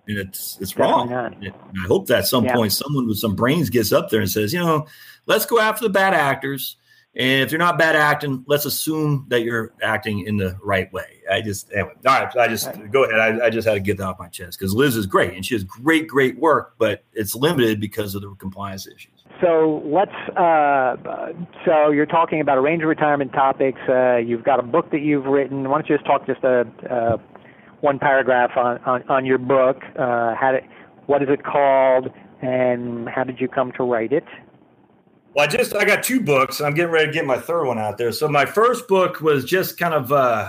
And it's it's definitely wrong. I hope that at some yeah. point someone with some brains gets up there and says, you know, let's go after the bad actors if you're not bad acting, let's assume that you're acting in the right way. I just, anyway, all right. I just go ahead. I, I, just had to get that off my chest because Liz is great and she has great, great work, but it's limited because of the compliance issues. So let's. Uh, so you're talking about a range of retirement topics. Uh, you've got a book that you've written. Why don't you just talk just a uh, one paragraph on, on, on your book? Uh, how did, what is it called, and how did you come to write it? Well, I just I got two books. I'm getting ready to get my third one out there. So my first book was just kind of uh,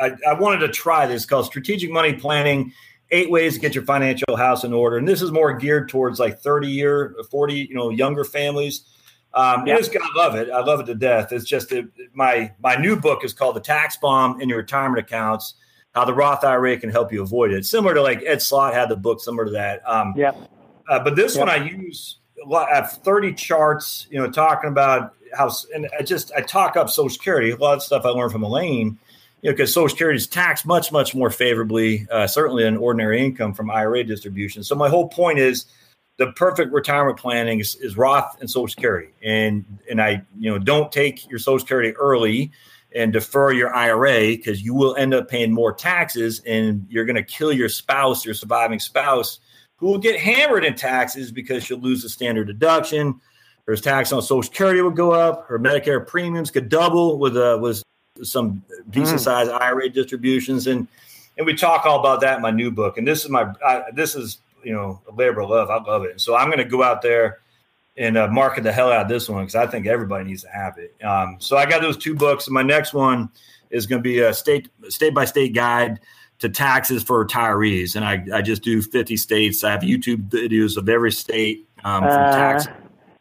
I, I wanted to try this called Strategic Money Planning: Eight Ways to Get Your Financial House in Order. And this is more geared towards like 30 year, 40 you know younger families. Um, yeah. I love it. I love it to death. It's just that my my new book is called The Tax Bomb in Your Retirement Accounts: How the Roth IRA Can Help You Avoid It. Similar to like Ed Slott had the book similar to that. Um, yeah. Uh, but this yep. one I use I have 30 charts, you know, talking about how, and I just, I talk up Social Security, a lot of stuff I learned from Elaine, you know, because Social Security is taxed much, much more favorably, uh, certainly than ordinary income from IRA distribution. So my whole point is the perfect retirement planning is, is Roth and Social Security. And, and I, you know, don't take your Social Security early and defer your IRA because you will end up paying more taxes and you're going to kill your spouse, your surviving spouse who will get hammered in taxes because she'll lose the standard deduction. Her tax on Social Security will go up. Her Medicare premiums could double with uh, with some decent mm. size IRA distributions, and and we talk all about that in my new book. And this is my I, this is you know a labor of love. I love it. So I'm going to go out there and uh, market the hell out of this one because I think everybody needs to have it. Um, so I got those two books, and my next one is going to be a state state by state guide to taxes for retirees. And I, I just do 50 states. I have YouTube videos of every state um, from uh, tax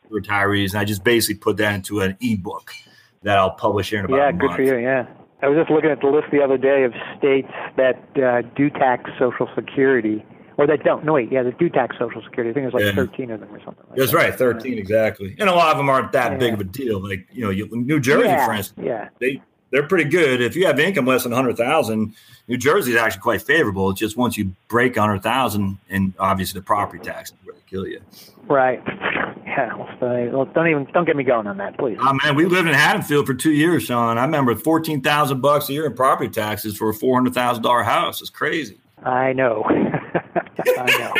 retirees. And I just basically put that into an ebook that I'll publish here in about yeah, good for you. Yeah. I was just looking at the list the other day of states that uh, do tax Social Security, or that don't. No, wait, yeah, that do tax Social Security. I think there's like yeah. 13 of them or something. Like That's that. right, 13 exactly. And a lot of them aren't that yeah. big of a deal. Like you know, New Jersey, yeah. for instance, yeah, they they're pretty good. If you have income less than 100,000, New Jersey is actually quite favorable. It's just once you break 100,000 and obviously the property tax will really kill you. Right. Yeah. Well, don't even don't get me going on that, please. Oh man, we lived in Haddonfield for two years, Sean. I remember 14,000 bucks a year in property taxes for a $400,000 house. It's crazy. I know. I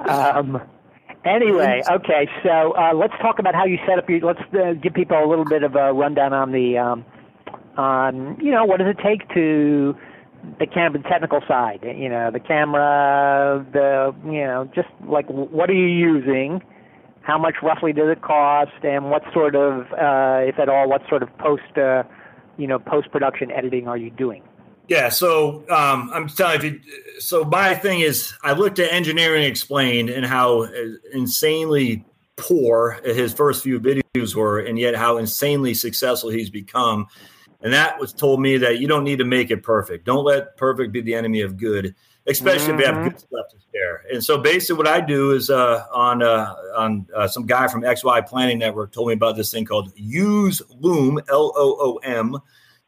know. um, Anyway, okay, so uh, let's talk about how you set up your. Let's uh, give people a little bit of a rundown on the, um, on you know, what does it take to the camera technical side? You know, the camera, the you know, just like what are you using? How much roughly does it cost, and what sort of, uh, if at all, what sort of post, uh, you know, post production editing are you doing? Yeah, so um, I'm telling you. So my thing is, I looked at engineering explained and how insanely poor his first few videos were, and yet how insanely successful he's become. And that was told me that you don't need to make it perfect. Don't let perfect be the enemy of good, especially mm-hmm. if you have mm-hmm. good stuff to share. And so basically, what I do is uh, on uh, on uh, some guy from XY Planning Network told me about this thing called Use Loom L O O M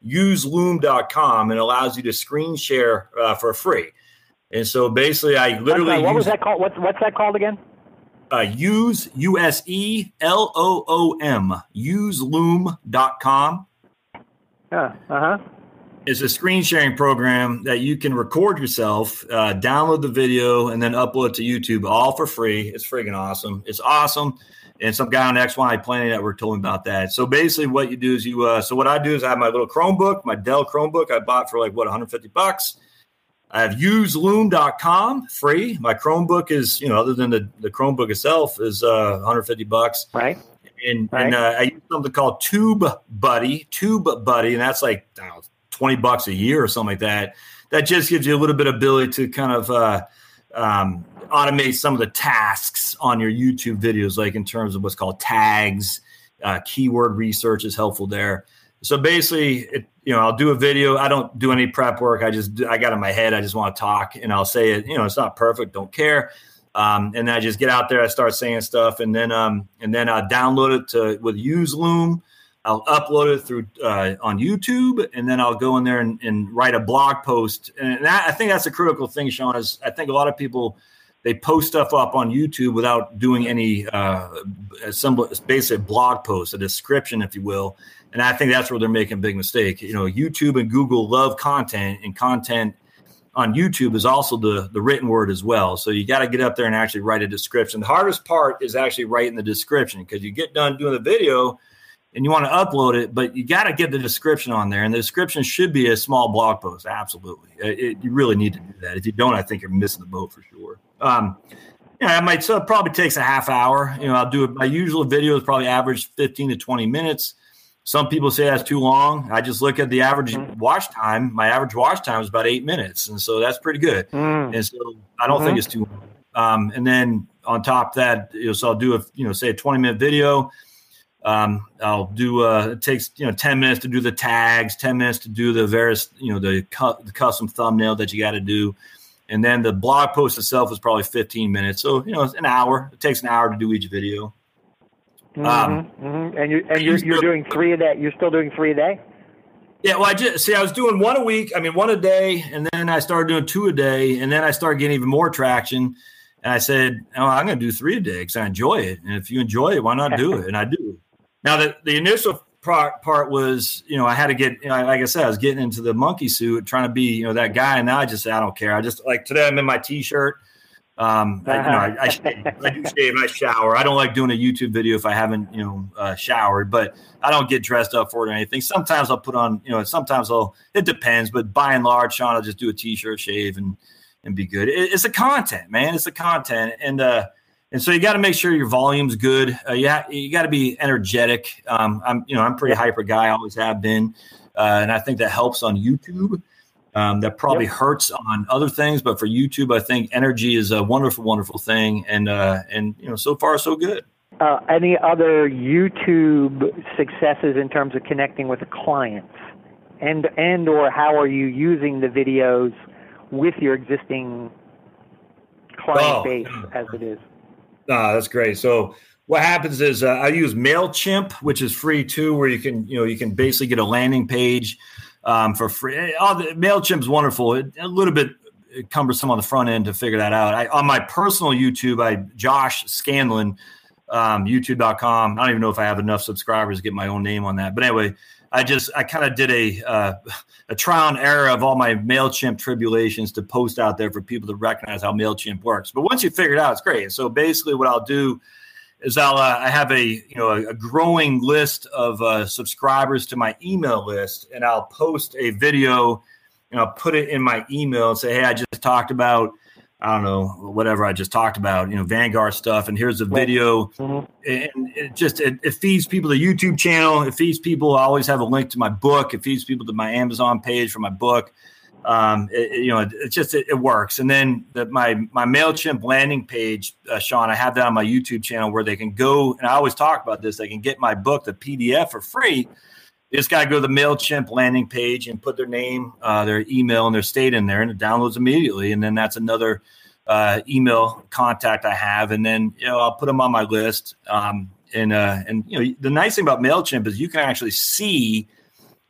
useloom.com and allows you to screen share uh, for free. And so basically, I literally. Sorry, what was that called? What's, what's that called again? Uh, use U S E L O O M, useloom.com. Uh huh. It's a screen sharing program that you can record yourself, uh, download the video, and then upload to YouTube all for free. It's freaking awesome. It's awesome and some guy on XY Planning Network told me about that. So basically, what you do is you. Uh, so what I do is I have my little Chromebook, my Dell Chromebook I bought for like what 150 bucks. I have useloom.com free. My Chromebook is, you know, other than the, the Chromebook itself is uh, 150 bucks. Right. And, right. and uh, I use something called Tube Buddy, Tube Buddy, and that's like know, 20 bucks a year or something like that. That just gives you a little bit of ability to kind of uh, um, automate some of the tasks on your YouTube videos, like in terms of what's called tags, uh, keyword research is helpful there. So basically, it, you know, I'll do a video. I don't do any prep work. I just I got in my head. I just want to talk, and I'll say it. You know, it's not perfect. Don't care. Um, and then I just get out there. I start saying stuff, and then um, and then I download it to with UseLoom. I'll upload it through uh, on YouTube, and then I'll go in there and, and write a blog post. And that, I think that's a critical thing, Sean. Is I think a lot of people they post stuff up on YouTube without doing any uh, some basic blog post, a description, if you will. And I think that's where they're making a big mistake. You know, YouTube and Google love content, and content on YouTube is also the the written word as well. So you got to get up there and actually write a description. The hardest part is actually writing the description because you get done doing the video and you want to upload it, but you got to get the description on there. And the description should be a small blog post. Absolutely, it, it, you really need to do that. If you don't, I think you're missing the boat for sure. Um, yeah, it might so it probably takes a half hour. You know, I'll do it. My usual video is probably average 15 to 20 minutes. Some people say that's too long. I just look at the average mm-hmm. watch time. My average watch time is about eight minutes, and so that's pretty good. Mm. And so I don't mm-hmm. think it's too long. Um, and then on top of that, you know, so I'll do a you know say a twenty minute video. Um, I'll do uh, it takes you know ten minutes to do the tags, ten minutes to do the various you know the, cu- the custom thumbnail that you got to do, and then the blog post itself is probably fifteen minutes. So you know it's an hour. It takes an hour to do each video. Mm-hmm, um, mm-hmm. And you and you're, you're doing three a day. You're still doing three a day. Yeah, well, I just see. I was doing one a week. I mean, one a day, and then I started doing two a day, and then I started getting even more traction. And I said, "Oh, I'm going to do three a day because I enjoy it. And if you enjoy it, why not do it?" And I do. Now, the the initial part, part was, you know, I had to get, you know, like I said, I was getting into the monkey suit, trying to be, you know, that guy. And now I just say, I don't care. I just like today, I'm in my t-shirt. Um, I, you know, I, I, shave, I, do shave, I shower. I don't like doing a YouTube video if I haven't, you know, uh, showered, but I don't get dressed up for it or anything. Sometimes I'll put on, you know, sometimes I'll, it depends, but by and large, Sean, I'll just do a t-shirt, shave and, and be good. It, it's the content, man. It's the content. And, uh, and so you got to make sure your volume's good. Uh, yeah, you, you got to be energetic. Um, I'm, you know, I'm pretty hyper guy. I always have been. Uh, and I think that helps on YouTube. Um, that probably yep. hurts on other things, but for YouTube, I think energy is a wonderful, wonderful thing, and uh, and you know, so far so good. Uh, any other YouTube successes in terms of connecting with clients, and and or how are you using the videos with your existing client oh, base as it is? Ah, that's great. So what happens is uh, I use Mailchimp, which is free too, where you can you know you can basically get a landing page um, for free. Oh, the Mailchimp's wonderful. It, a little bit cumbersome on the front end to figure that out. I, on my personal YouTube, I Josh Scandlen, um, YouTube.com. I don't even know if I have enough subscribers to get my own name on that. But anyway, I just I kind of did a uh, a trial and error of all my Mailchimp tribulations to post out there for people to recognize how Mailchimp works. But once you figure it out, it's great. So basically, what I'll do is I'll uh, I have a you know a, a growing list of uh, subscribers to my email list, and I'll post a video and I'll put it in my email and say, hey, I just talked about I don't know whatever I just talked about, you know, Vanguard stuff, and here's a video, mm-hmm. and it just it, it, feeds people the YouTube channel. It feeds people. I always have a link to my book. It feeds people to my Amazon page for my book um, it, you know, it, it just it, it, works. And then the, my my Mailchimp landing page, uh, Sean, I have that on my YouTube channel where they can go. And I always talk about this. They can get my book, the PDF, for free. Just got to go to the Mailchimp landing page and put their name, uh, their email, and their state in there, and it downloads immediately. And then that's another uh, email contact I have, and then you know I'll put them on my list. Um, and uh, and you know the nice thing about Mailchimp is you can actually see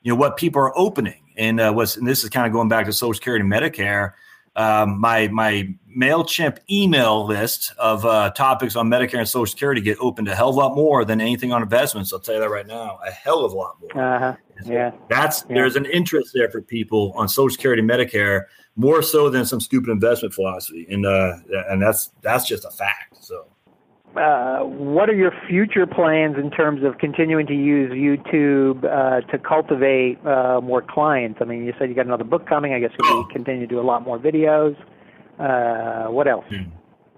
you know what people are opening and uh, was and this is kind of going back to Social Security and Medicare. Um, my my Mailchimp email list of uh, topics on Medicare and Social Security get opened a hell of a lot more than anything on investments. I'll tell you that right now, a hell of a lot more. Uh-huh. Yeah, that's yeah. there's an interest there for people on Social Security, Medicare, more so than some stupid investment philosophy, and uh, and that's that's just a fact. So. Uh, what are your future plans in terms of continuing to use YouTube uh, to cultivate uh, more clients? I mean, you said you got another book coming. I guess you'll oh. continue to do a lot more videos. Uh, what else? Hmm.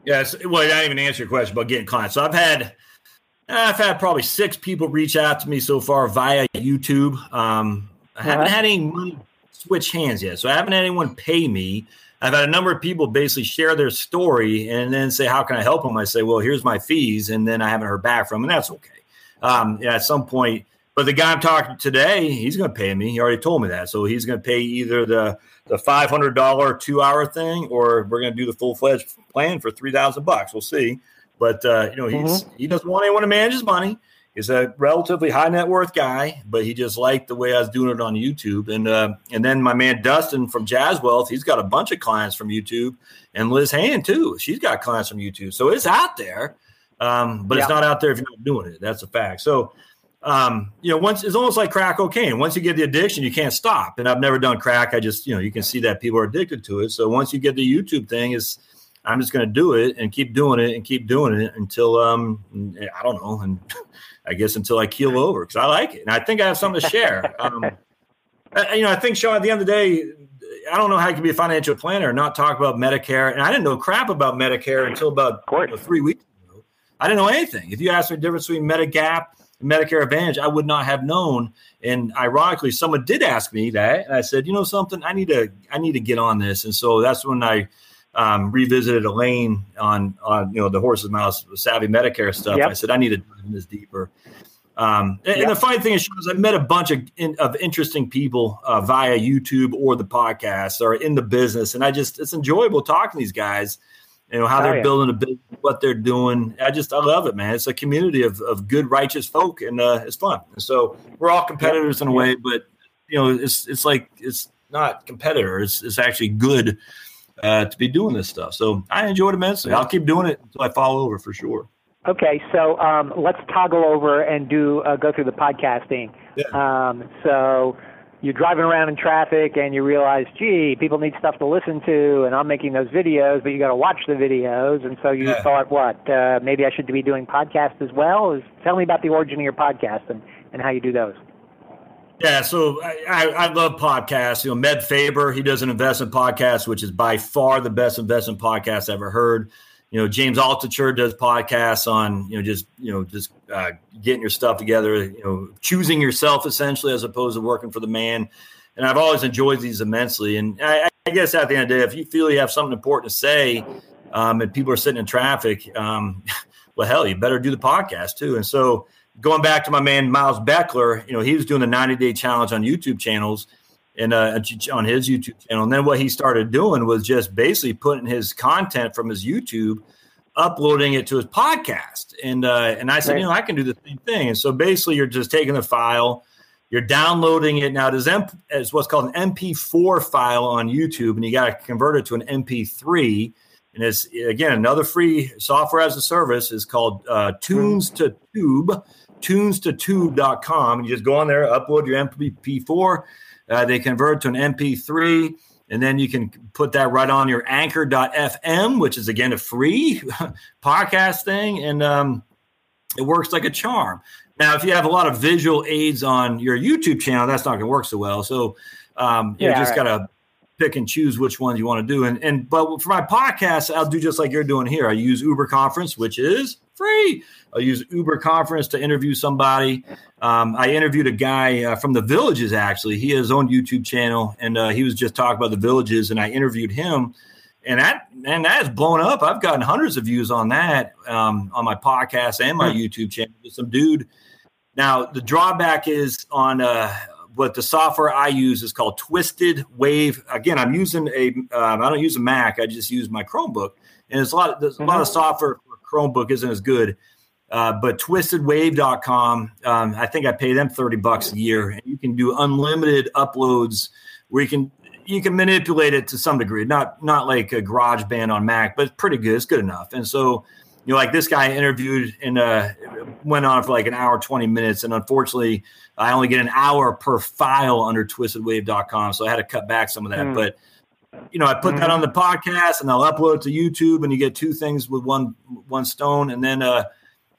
Yes. Well, I didn't even answer your question about getting clients. So I've had I've had probably six people reach out to me so far via YouTube. Um, I haven't uh-huh. had any money switch hands yet, so I haven't had anyone pay me. I've had a number of people basically share their story and then say, "How can I help them?" I say, "Well, here's my fees," and then I haven't heard back from them, and that's okay. Um, yeah, at some point, but the guy I'm talking to today, he's going to pay me. He already told me that, so he's going to pay either the the five hundred dollar two hour thing, or we're going to do the full fledged plan for three thousand bucks. We'll see. But uh, you know, he's mm-hmm. he doesn't want anyone to manage his money. He's a relatively high net worth guy, but he just liked the way I was doing it on YouTube. And uh, and then my man Dustin from Jazz Wealth, he's got a bunch of clients from YouTube, and Liz Hand too. She's got clients from YouTube, so it's out there, um, but yeah. it's not out there if you're not doing it. That's a fact. So. Um, you know, once it's almost like crack cocaine. Once you get the addiction, you can't stop. And I've never done crack. I just, you know, you can see that people are addicted to it. So once you get the YouTube thing, is I'm just going to do it and keep doing it and keep doing it until um I don't know and I guess until I keel over because I like it and I think I have something to share. Um, I, you know, I think Sean, at the end of the day, I don't know how you can be a financial planner and not talk about Medicare. And I didn't know crap about Medicare until about you know, three weeks ago. I didn't know anything. If you asked me the difference between Medigap and Medicare Advantage, I would not have known. And ironically, someone did ask me that, and I said, you know something, I need to, I need to get on this. And so that's when I um, revisited Elaine on on you know the Horsesmouth savvy Medicare stuff. Yep. I said I need to dive in this deeper. Um, and, yep. and, the funny thing is, I met a bunch of in, of interesting people uh, via YouTube or the podcast or in the business, and I just it's enjoyable talking to these guys. You know how oh, they're yeah. building a business, what they're doing. I just I love it, man. It's a community of of good, righteous folk, and uh, it's fun. And so we're all competitors yep. in a way, but you know it's it's like it's not competitors. It's actually good uh, to be doing this stuff. So I enjoy it immensely. I'll keep doing it until I fall over for sure. Okay, so um, let's toggle over and do uh, go through the podcasting. Yeah. Um, so you're driving around in traffic and you realize, gee, people need stuff to listen to, and I'm making those videos, but you got to watch the videos, and so you yeah. thought, what? Uh, maybe I should be doing podcasts as well. Is, tell me about the origin of your podcast and, and how you do those. Yeah, so I, I love podcasts. You know, Meb Faber, he does an investment podcast, which is by far the best investment podcast I've ever heard. You know, James Altucher does podcasts on, you know, just, you know, just uh, getting your stuff together, you know, choosing yourself essentially as opposed to working for the man. And I've always enjoyed these immensely. And I, I guess at the end of the day, if you feel you have something important to say um, and people are sitting in traffic, um, well, hell, you better do the podcast too. And so, going back to my man Miles Beckler, you know, he was doing the 90 day challenge on YouTube channels and uh, on his YouTube channel. And then what he started doing was just basically putting his content from his YouTube, uploading it to his podcast. And uh, and I said, right. you know, I can do the same thing. And so basically, you're just taking the file, you're downloading it now. It is M as what's called an MP4 file on YouTube, and you got to convert it to an MP3. And it's again another free software as a service is called uh, Tunes to Tube tunes2tube.com. You just go on there, upload your MP4. Uh, they convert to an MP3, and then you can put that right on your anchor.fm, which is again a free podcast thing. And um, it works like a charm. Now, if you have a lot of visual aids on your YouTube channel, that's not going to work so well. So um, you yeah, just right. got to pick and choose which ones you want to do. And and but for my podcast, I'll do just like you're doing here. I use Uber Conference, which is free. I'll use Uber Conference to interview somebody. Um, I interviewed a guy uh, from the Villages. Actually, he has his own YouTube channel, and uh, he was just talking about the Villages, and I interviewed him. And that and that has blown up. I've gotten hundreds of views on that um, on my podcast and my hmm. YouTube channel. Some dude. Now the drawback is on uh, what the software I use is called Twisted Wave. Again, I'm using a um, I don't use a Mac. I just use my Chromebook, and it's a lot. There's a lot of mm-hmm. software for Chromebook isn't as good. Uh, but twistedwave.com, um, I think I pay them 30 bucks a year and you can do unlimited uploads where you can, you can manipulate it to some degree, not, not like a GarageBand on Mac, but it's pretty good. It's good enough. And so, you know, like this guy interviewed and uh, went on for like an hour, 20 minutes. And unfortunately, I only get an hour per file under twistedwave.com. So I had to cut back some of that. Mm. But you know, I put mm-hmm. that on the podcast and I'll upload it to YouTube, and you get two things with one one stone, and then uh,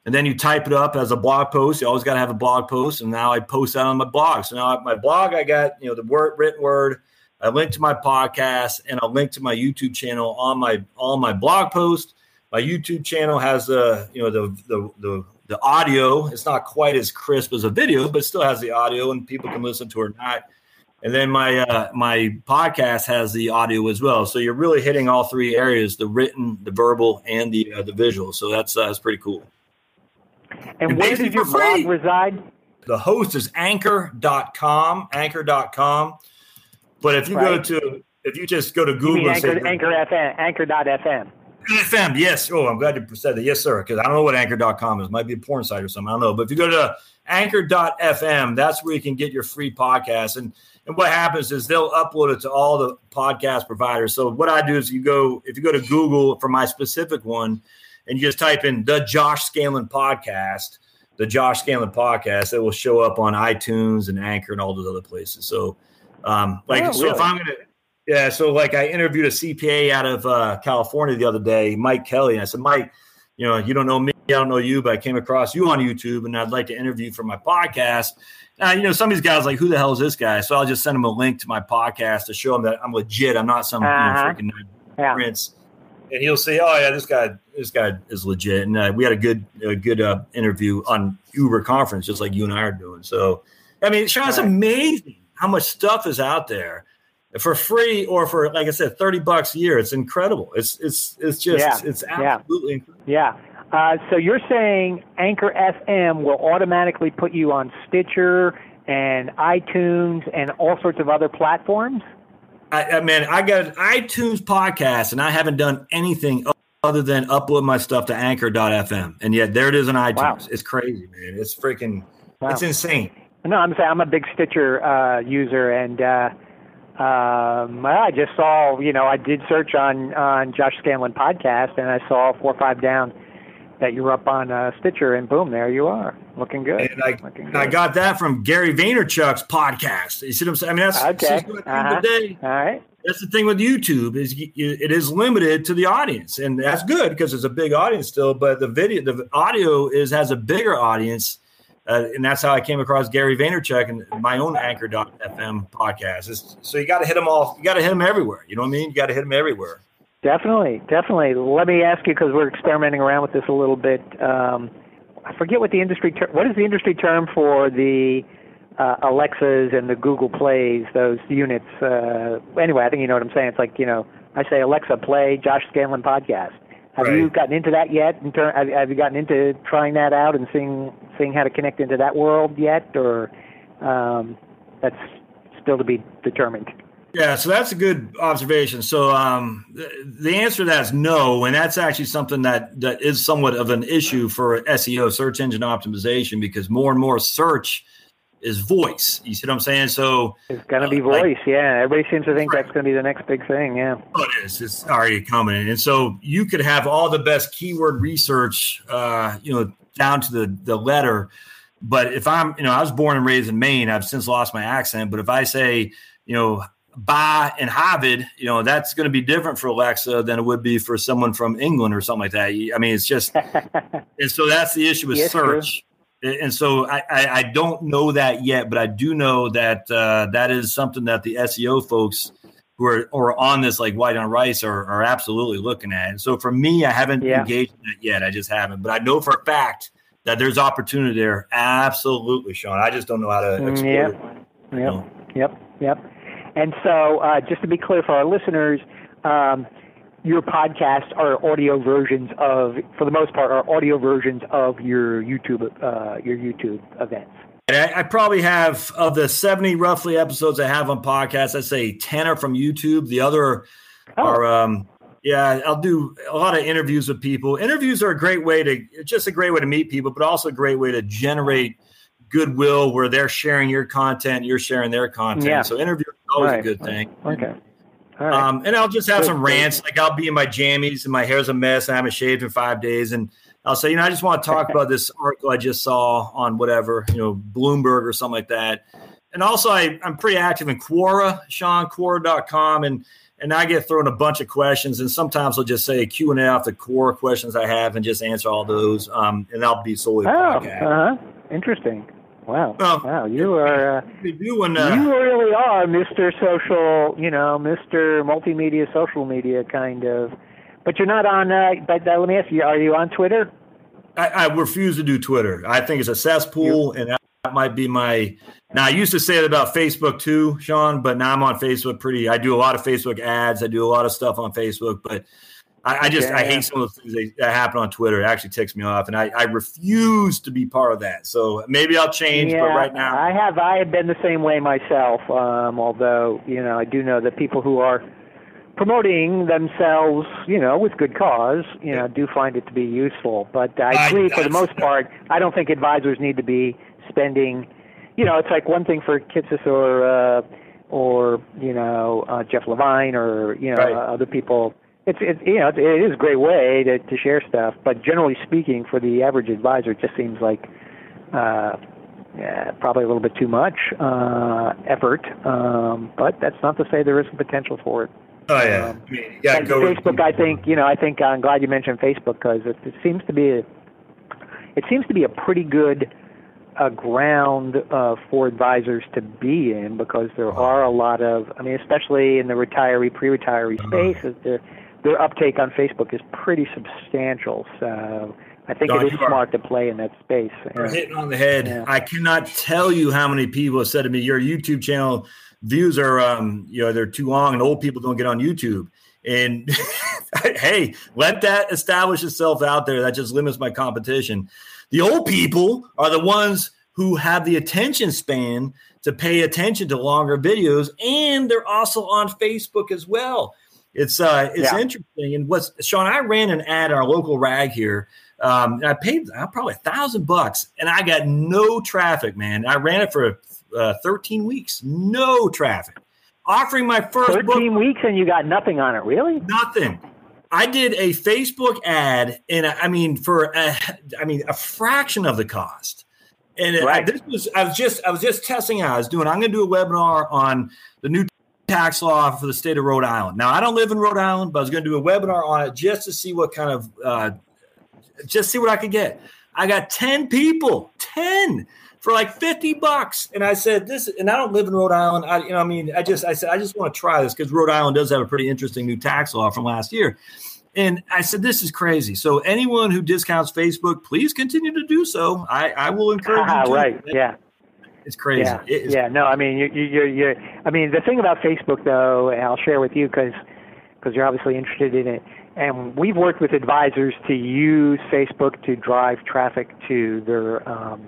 and then you type it up as a blog post. You always got to have a blog post, and now I post that on my blog. So now my blog, I got you know the word written word. I link to my podcast, and I'll link to my YouTube channel on my on my blog post. My YouTube channel has the you know the the the the audio. It's not quite as crisp as a video, but still has the audio, and people can listen to it or not. And then my uh, my podcast has the audio as well. So you're really hitting all three areas: the written, the verbal, and the uh, the visual. So that's uh, that's pretty cool. And, and where does your blog reside? The host is anchor.com, anchor.com. But if you right. go to, if you just go to Google, anchor, say, anchor FM, anchor.fm. FM, yes. Oh, I'm glad you said that. Yes, sir. Because I don't know what anchor.com is. It might be a porn site or something. I don't know. But if you go to anchor.fm, that's where you can get your free podcast. And and what happens is they'll upload it to all the podcast providers. So what I do is you go, if you go to Google for my specific one, and you just type in the Josh Scandlen podcast, the Josh Scandlen podcast, it will show up on iTunes and Anchor and all those other places. So, um, like, oh, so really? if I'm gonna, yeah, so like I interviewed a CPA out of uh, California the other day, Mike Kelly, and I said, Mike, you know, you don't know me, I don't know you, but I came across you on YouTube, and I'd like to interview for my podcast. Uh, you know, some of these guys like, who the hell is this guy? So I'll just send him a link to my podcast to show him that I'm legit. I'm not some uh-huh. you know, freaking yeah. prince and he'll say, "Oh yeah, this guy, this guy is legit." And uh, we had a good, a good uh, interview on Uber conference, just like you and I are doing. So, I mean, Sean, it's amazing how much stuff is out there for free or for, like I said, thirty bucks a year. It's incredible. It's it's it's just yeah. it's absolutely yeah. incredible. Yeah. Uh, so you're saying Anchor FM will automatically put you on Stitcher and iTunes and all sorts of other platforms? I, I mean, I got iTunes podcast, and I haven't done anything other than upload my stuff to Anchor.fm, and yet there it is on iTunes. Wow. It's crazy, man. It's freaking, wow. it's insane. No, I'm saying I'm a big Stitcher uh, user, and uh, um, I just saw, you know, I did search on on Josh Scandlen podcast, and I saw four or five down that you're up on uh, Stitcher, and boom, there you are, looking good. And I, looking good. I got that from Gary Vaynerchuk's podcast. You see what I'm saying? I mean, that's, okay. That's uh-huh. the day. All right. That's the thing with YouTube is it is limited to the audience, and that's good because it's a big audience still. But the video, the audio is has a bigger audience, uh, and that's how I came across Gary Vaynerchuk and my own Anchor.fm podcast. It's, so you got to hit them all. You got to hit them everywhere. You know what I mean? You got to hit them everywhere. Definitely, definitely. Let me ask you because we're experimenting around with this a little bit. Um, I forget what the industry ter- what is the industry term for the uh, Alexas and the Google Plays, those units. Uh, anyway, I think you know what I'm saying. It's like you know, I say Alexa, play Josh Scandlen podcast. Have right. you gotten into that yet? In ter- have, have you gotten into trying that out and seeing seeing how to connect into that world yet, or um, that's still to be determined? Yeah, so that's a good observation. So um, the, the answer to that is no, and that's actually something that that is somewhat of an issue for SEO, search engine optimization, because more and more search is voice. You see what I'm saying? So it's going to be uh, voice. Like, yeah, everybody seems to think that's going to be the next big thing. Yeah, oh, it is. It's already coming, and so you could have all the best keyword research, uh, you know, down to the the letter. But if I'm, you know, I was born and raised in Maine. I've since lost my accent. But if I say, you know, buy and Harvard, you know, that's going to be different for Alexa than it would be for someone from England or something like that. I mean, it's just, and so that's the issue with yes, search. True. And so I, I, I, don't know that yet, but I do know that uh, that is something that the SEO folks who are, or on this like white on rice are, are absolutely looking at. And so for me, I haven't yeah. engaged in that yet. I just haven't, but I know for a fact that there's opportunity there. Absolutely, Sean. I just don't know how to mm, explore yep. it. Yep. Know? Yep. Yep. And so, uh, just to be clear for our listeners, um, your podcasts are audio versions of, for the most part, are audio versions of your YouTube uh, your YouTube events. I, I, probably have of the seventy roughly episodes I have on podcasts. I say ten are from YouTube. The other oh. are, um, yeah, I'll do a lot of interviews with people. Interviews are a great way to, just a great way to meet people, but also a great way to generate goodwill where they're sharing your content, you're sharing their content. Yeah. So interview always right. a good thing. Okay. Um, and I'll just have some rants. Like I'll be in my jammies and my hair's a mess and I haven't shaved in five days. And I'll say, you know, I just want to talk about this article I just saw on whatever, you know, Bloomberg or something like that. And also I, I'm pretty active in Quora, SeanQuora.com. And and I get thrown a bunch of questions, and sometimes I'll just say Q and A off the core questions I have, and just answer all those, um, and that'll be solely oh, uh-huh. interesting. Wow, well, wow, you are uh, doing, uh, you really are Mister Social, you know, Mister Multimedia, social media kind of. But you're not on. Uh, but uh, let me ask you: Are you on Twitter? I, I, refuse to do Twitter. I think it's a cesspool, you, and that might be my. Now I used to say it about Facebook too, Sean, but now I'm on Facebook. Pretty, I do a lot of Facebook ads. I do a lot of stuff on Facebook, but I, I just yeah. I hate some of the things that happen on Twitter. It actually ticks me off, and I, I refuse to be part of that. So maybe I'll change, yeah, but right now I have I have been the same way myself. Um, although you know I do know that people who are promoting themselves, you know, with good cause, you know, do find it to be useful. But I agree, I, for the most part, I don't think advisors need to be spending. You know, it's like one thing for Kitces or uh, or you know uh, Jeff Levine or you know right. uh, other people. It's it, you know it is a great way to to share stuff, but generally speaking, for the average advisor, it just seems like. Uh, yeah, probably a little bit too much uh, effort, um, but that's not to say there isn't potential for it. Oh yeah, um, yeah. Go Facebook, I think you know. I think I'm glad you mentioned Facebook because it, it seems to be a, it seems to be a pretty good uh, ground uh, for advisors to be in because there are a lot of. I mean, especially in the retiree, pre-retiree uh-huh. space, their uptake on Facebook is pretty substantial. So. I think Don, it is smart to play in that space. You're yeah. hitting on the head. Yeah. I cannot tell you how many people have said to me, "Your YouTube channel views are um you know they're too long and old people don't get on YouTube. And hey, let that establish itself out there. That just limits my competition. The old people are the ones who have the attention span to pay attention to longer videos, and they're also on Facebook as well. It's uh, it's yeah. interesting. And what's Sean? I ran an ad our local rag here. Um, I paid uh, probably a thousand bucks, and I got no traffic. Man, I ran it for uh, 13 weeks, no traffic. Offering my first 13 book, weeks and you got nothing on it, really? Nothing. I did a Facebook ad, and I mean for a, I mean a fraction of the cost. And right. this was I was just I was just testing out. I was doing I'm going to do a webinar on the new tax law for the state of Rhode Island. Now I don't live in Rhode Island, but I was going to do a webinar on it just to see what kind of uh, just see what I could get. I got 10 people, 10 for like 50 bucks. And I said, this, and I don't live in Rhode Island. I, you know, I mean, I just, I said, I just want to try this because Rhode Island does have a pretty interesting new tax law from last year. And I said, this is crazy. So anyone who discounts Facebook, please continue to do so. I, I will encourage ah, you. Right. Yeah. It's crazy. Yeah. It yeah. No, I mean, you, you, you're, I mean, the thing about Facebook though, and I'll share with you because, because you're obviously interested in it. And we've worked with advisors to use Facebook to drive traffic to their um,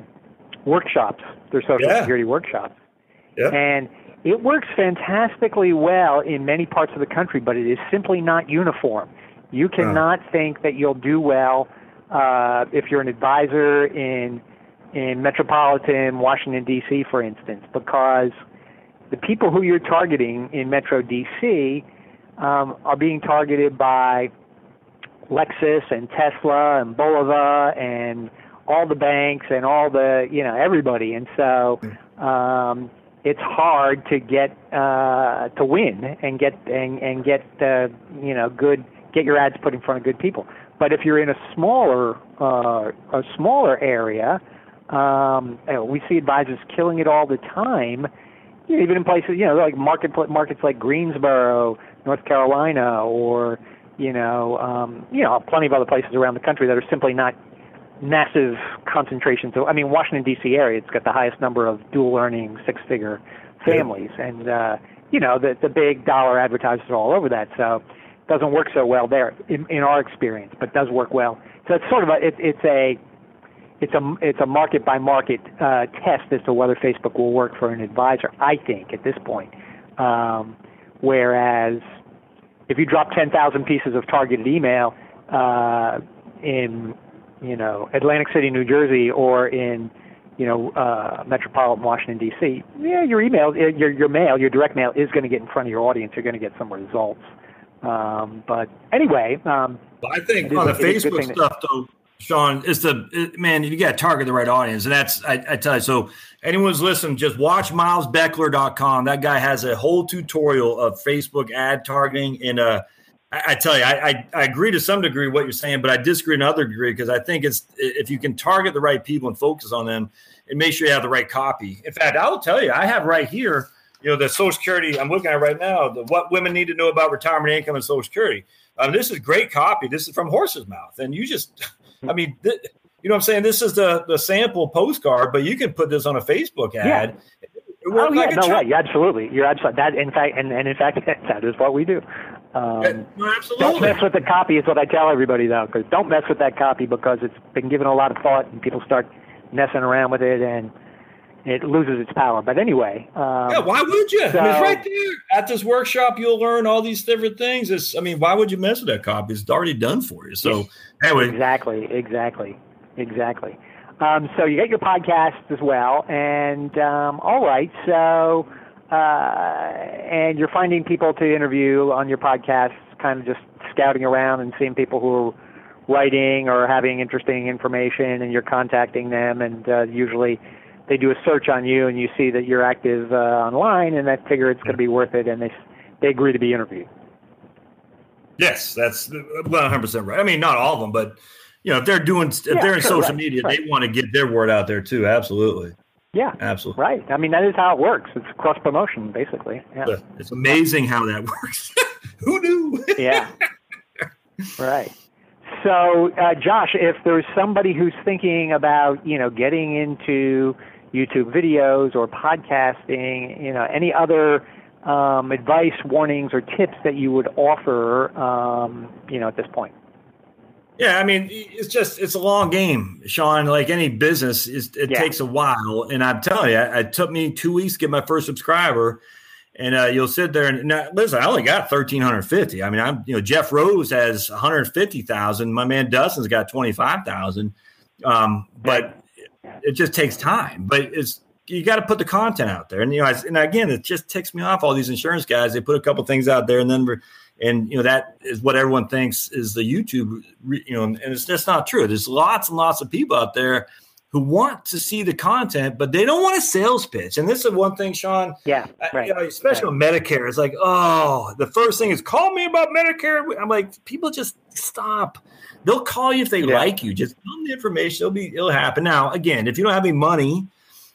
workshops, their social yeah. security workshops. Yeah. And it works fantastically well in many parts of the country, but it is simply not uniform. You cannot think that you'll do well uh, if you're an advisor in in metropolitan Washington D.C., for instance, because the people who you're targeting in Metro D.C. Um, are being targeted by Lexus and Tesla and Bulova and all the banks and all the you know everybody, and so um, it's hard to get uh, to win and get and, and get uh, you know good get your ads put in front of good people. But if you're in a smaller uh, a smaller area, um, we see advisors killing it all the time. Even in places you know like market markets like Greensboro, North Carolina, or you know um, you know plenty of other places around the country that are simply not massive concentration. So, I mean, Washington D.C. area, it's got the highest number of dual earning six figure families, yeah. and uh, you know the the big dollar advertisers are all over that. So, it doesn't work so well there in, in our experience, but does work well. So it's sort of a it, it's a it's a it's a market by market uh, test as to whether Facebook will work for an advisor. I think at this point, um, whereas if you drop 10,000 pieces of targeted email uh, in you know, Atlantic City, New Jersey, or in, you know, uh, metropolitan Washington D.C., yeah, your email, uh, your your mail, your direct mail is going to get in front of your audience. You're going to get some results. Um, but anyway, um, I think on the Facebook stuff, though, Sean, it's the it, man. You got to target the right audience, and that's I, I tell you. So anyone's listening, just watch milesbeckler.com. That guy has a whole tutorial of Facebook ad targeting. And uh, I, I tell you, I, I, I agree to some degree what you're saying, but I disagree to another degree because I think it's if you can target the right people and focus on them, and make sure you have the right copy. In fact, I will tell you, I have right here. You know, the Social Security I'm looking at right now. The, what women need to know about retirement income and Social Security. Um, this is great copy. This is from Horsesmouth, and you just, I mean. Th- you know what I'm saying? This is the the sample postcard, but you can put this on a Facebook ad. Yeah. Oh yeah, like no way, absolutely. You're absolutely that. In fact, and, and in fact, that is what we do. Um, yeah, no, absolutely. Don't mess with the copy. Is what I tell everybody though, because don't mess with that copy because it's been given a lot of thought, and people start messing around with it, and it loses its power. But anyway, um, yeah, why would you? So, I mean, it's right there at this workshop. You'll learn all these different things. It's, I mean, why would you mess with that copy? It's already done for you. So anyway, exactly, exactly. Exactly. Um, so you get your podcast as well, and um, all right. So uh, and you're finding people to interview on your podcast, kind of just scouting around and seeing people who are writing or having interesting information, and you're contacting them, and uh, usually they do a search on you, and you see that you're active uh, online, and they figure it's going to be worth it, and they they agree to be interviewed. Yes, that's 100 percent right. I mean, not all of them, but you know, if they're doing, if yeah, they're in sure, social right, media, right. they want to get their word out there too. Absolutely. Yeah, absolutely. Right. I mean, that is how it works. It's cross promotion, basically. Yeah. It's amazing how that works. Who knew? yeah. Right. So, uh, Josh, if there's somebody who's thinking about, you know, getting into YouTube videos or podcasting, you know, any other um, advice, warnings, or tips that you would offer, um, you know, at this point? Yeah, I mean, it's just it's a long game, Sean. Like any business, it yeah. takes a while. And I'm telling you, it took me two weeks to get my first subscriber. And uh, you'll sit there and now, listen. I only got thirteen hundred fifty. I mean, I'm you know Jeff Rose has one hundred fifty thousand. My man Dustin's got twenty five thousand. Um, but it just takes time. But it's you got to put the content out there. And you know, I, and again, it just ticks me off. All these insurance guys, they put a couple things out there, and then and you know that is what everyone thinks is the YouTube. You know, and it's just not true. There's lots and lots of people out there who want to see the content, but they don't want a sales pitch. And this is one thing, Sean. Yeah, right. You know, especially right. with Medicare, it's like, oh, the first thing is call me about Medicare. I'm like, people just stop. They'll call you if they yeah. like you. Just tell them the information. It'll be, it'll happen. Now, again, if you don't have any money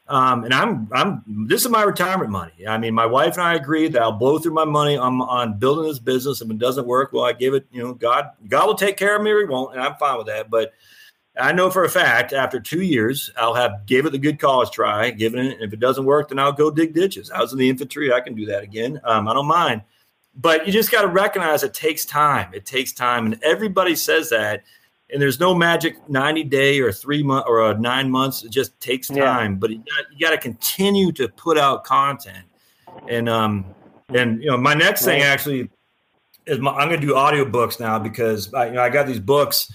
um, and I'm, I'm, this is my retirement money. I mean, my wife and I agree that I'll blow through my money on, on building this business. If it doesn't work, well, I give it, you know, God, God will take care of me or he won't. And I'm fine with that. But I know for a fact after two years, I'll have gave it the good cause try, given it. If it doesn't work, then I'll go dig ditches. I was in the infantry. I can do that again. Um, I don't mind. But you just got to recognize it takes time. It takes time. And everybody says that and there's no magic 90 day or three month or a nine months. It just takes time, yeah. but you got, you got to continue to put out content. And, um, and, you know, my next thing actually is my, I'm going to do audiobooks now because I, you know, I got these books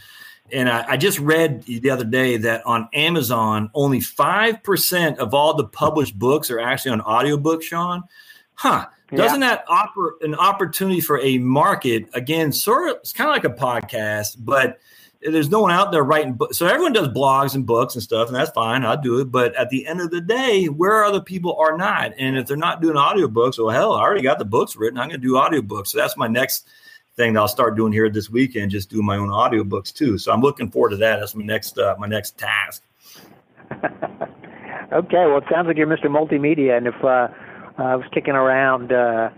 and I, I just read the other day that on Amazon, only 5% of all the published books are actually on audiobook, Sean. Huh. Doesn't yeah. that offer an opportunity for a market again? Sort of, it's kind of like a podcast, but there's no one out there writing books. So everyone does blogs and books and stuff, and that's fine. I'll do it. But at the end of the day, where other people are not, and if they're not doing audiobooks, well, hell, I already got the books written. I'm going to do audiobooks. So that's my next thing that I'll start doing here this weekend. Just do my own audiobooks too. So I'm looking forward to that. That's my next uh, my next task. okay, well, it sounds like you're Mr. Multimedia, and if uh, I was kicking around uh,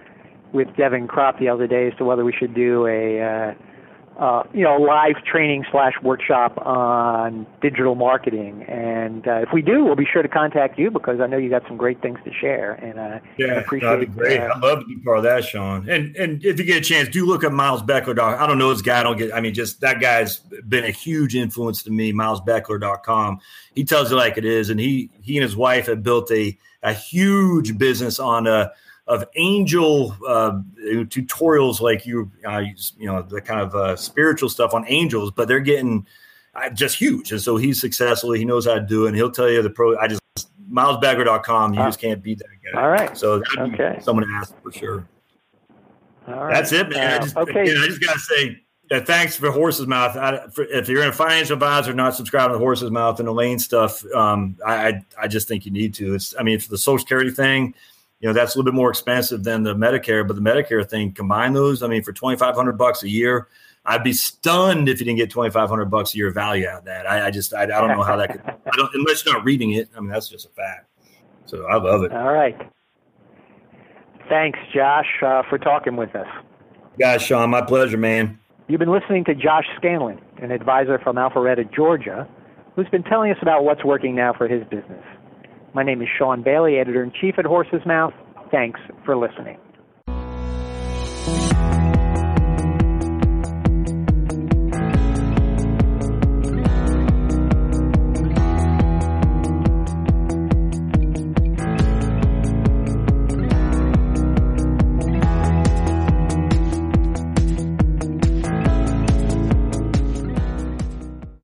with Devin Crop the other day as to whether we should do a uh, uh, you know, live training slash workshop on digital marketing. And uh, if we do, we'll be sure to contact you because I know you got some great things to share. And uh, yeah, appreciate that'd be great. Uh, I'd love to be part of that, Sean. And and if you get a chance, do look at Miles Beckler. I don't know this guy. I don't get. I mean, just that guy's been a huge influence to me. MilesBeckler.com. He tells it like it is, and he he and his wife have built a a huge business on a of angel uh, tutorials like you uh, you know the kind of uh, spiritual stuff on angels but they're getting uh, just huge. And so he's successful. He knows how to do it. And he'll tell you the pro i just milesbeckler.com you just can't beat that guy. all right. So okay. someone asked for sure. All right. that's it man. I just, okay. Again, i just gotta say Yeah, thanks for Horsesmouth. I, for, if you're in a financial advisor, not subscribing to Horsesmouth and Elaine stuff, um, I, I just think you need to. It's, I mean, for the Social Security thing, you know, that's a little bit more expensive than the Medicare, but the Medicare thing, combine those. I mean, for twenty five hundred bucks a year, I'd be stunned if you didn't get twenty five hundred bucks a year value out of that. I, I just, I, I, don't know how that could. I don't, unless you're not reading it. I mean, that's just a fact. So I love it. All right. Thanks, Josh, uh, for talking with us. Guys, Sean, my pleasure, man. You've been listening to Josh Scandlen, an advisor from Alpharetta, Georgia, who's been telling us about what's working now for his business. My name is Sean Bailey, editor in chief at Horsesmouth. Thanks for listening.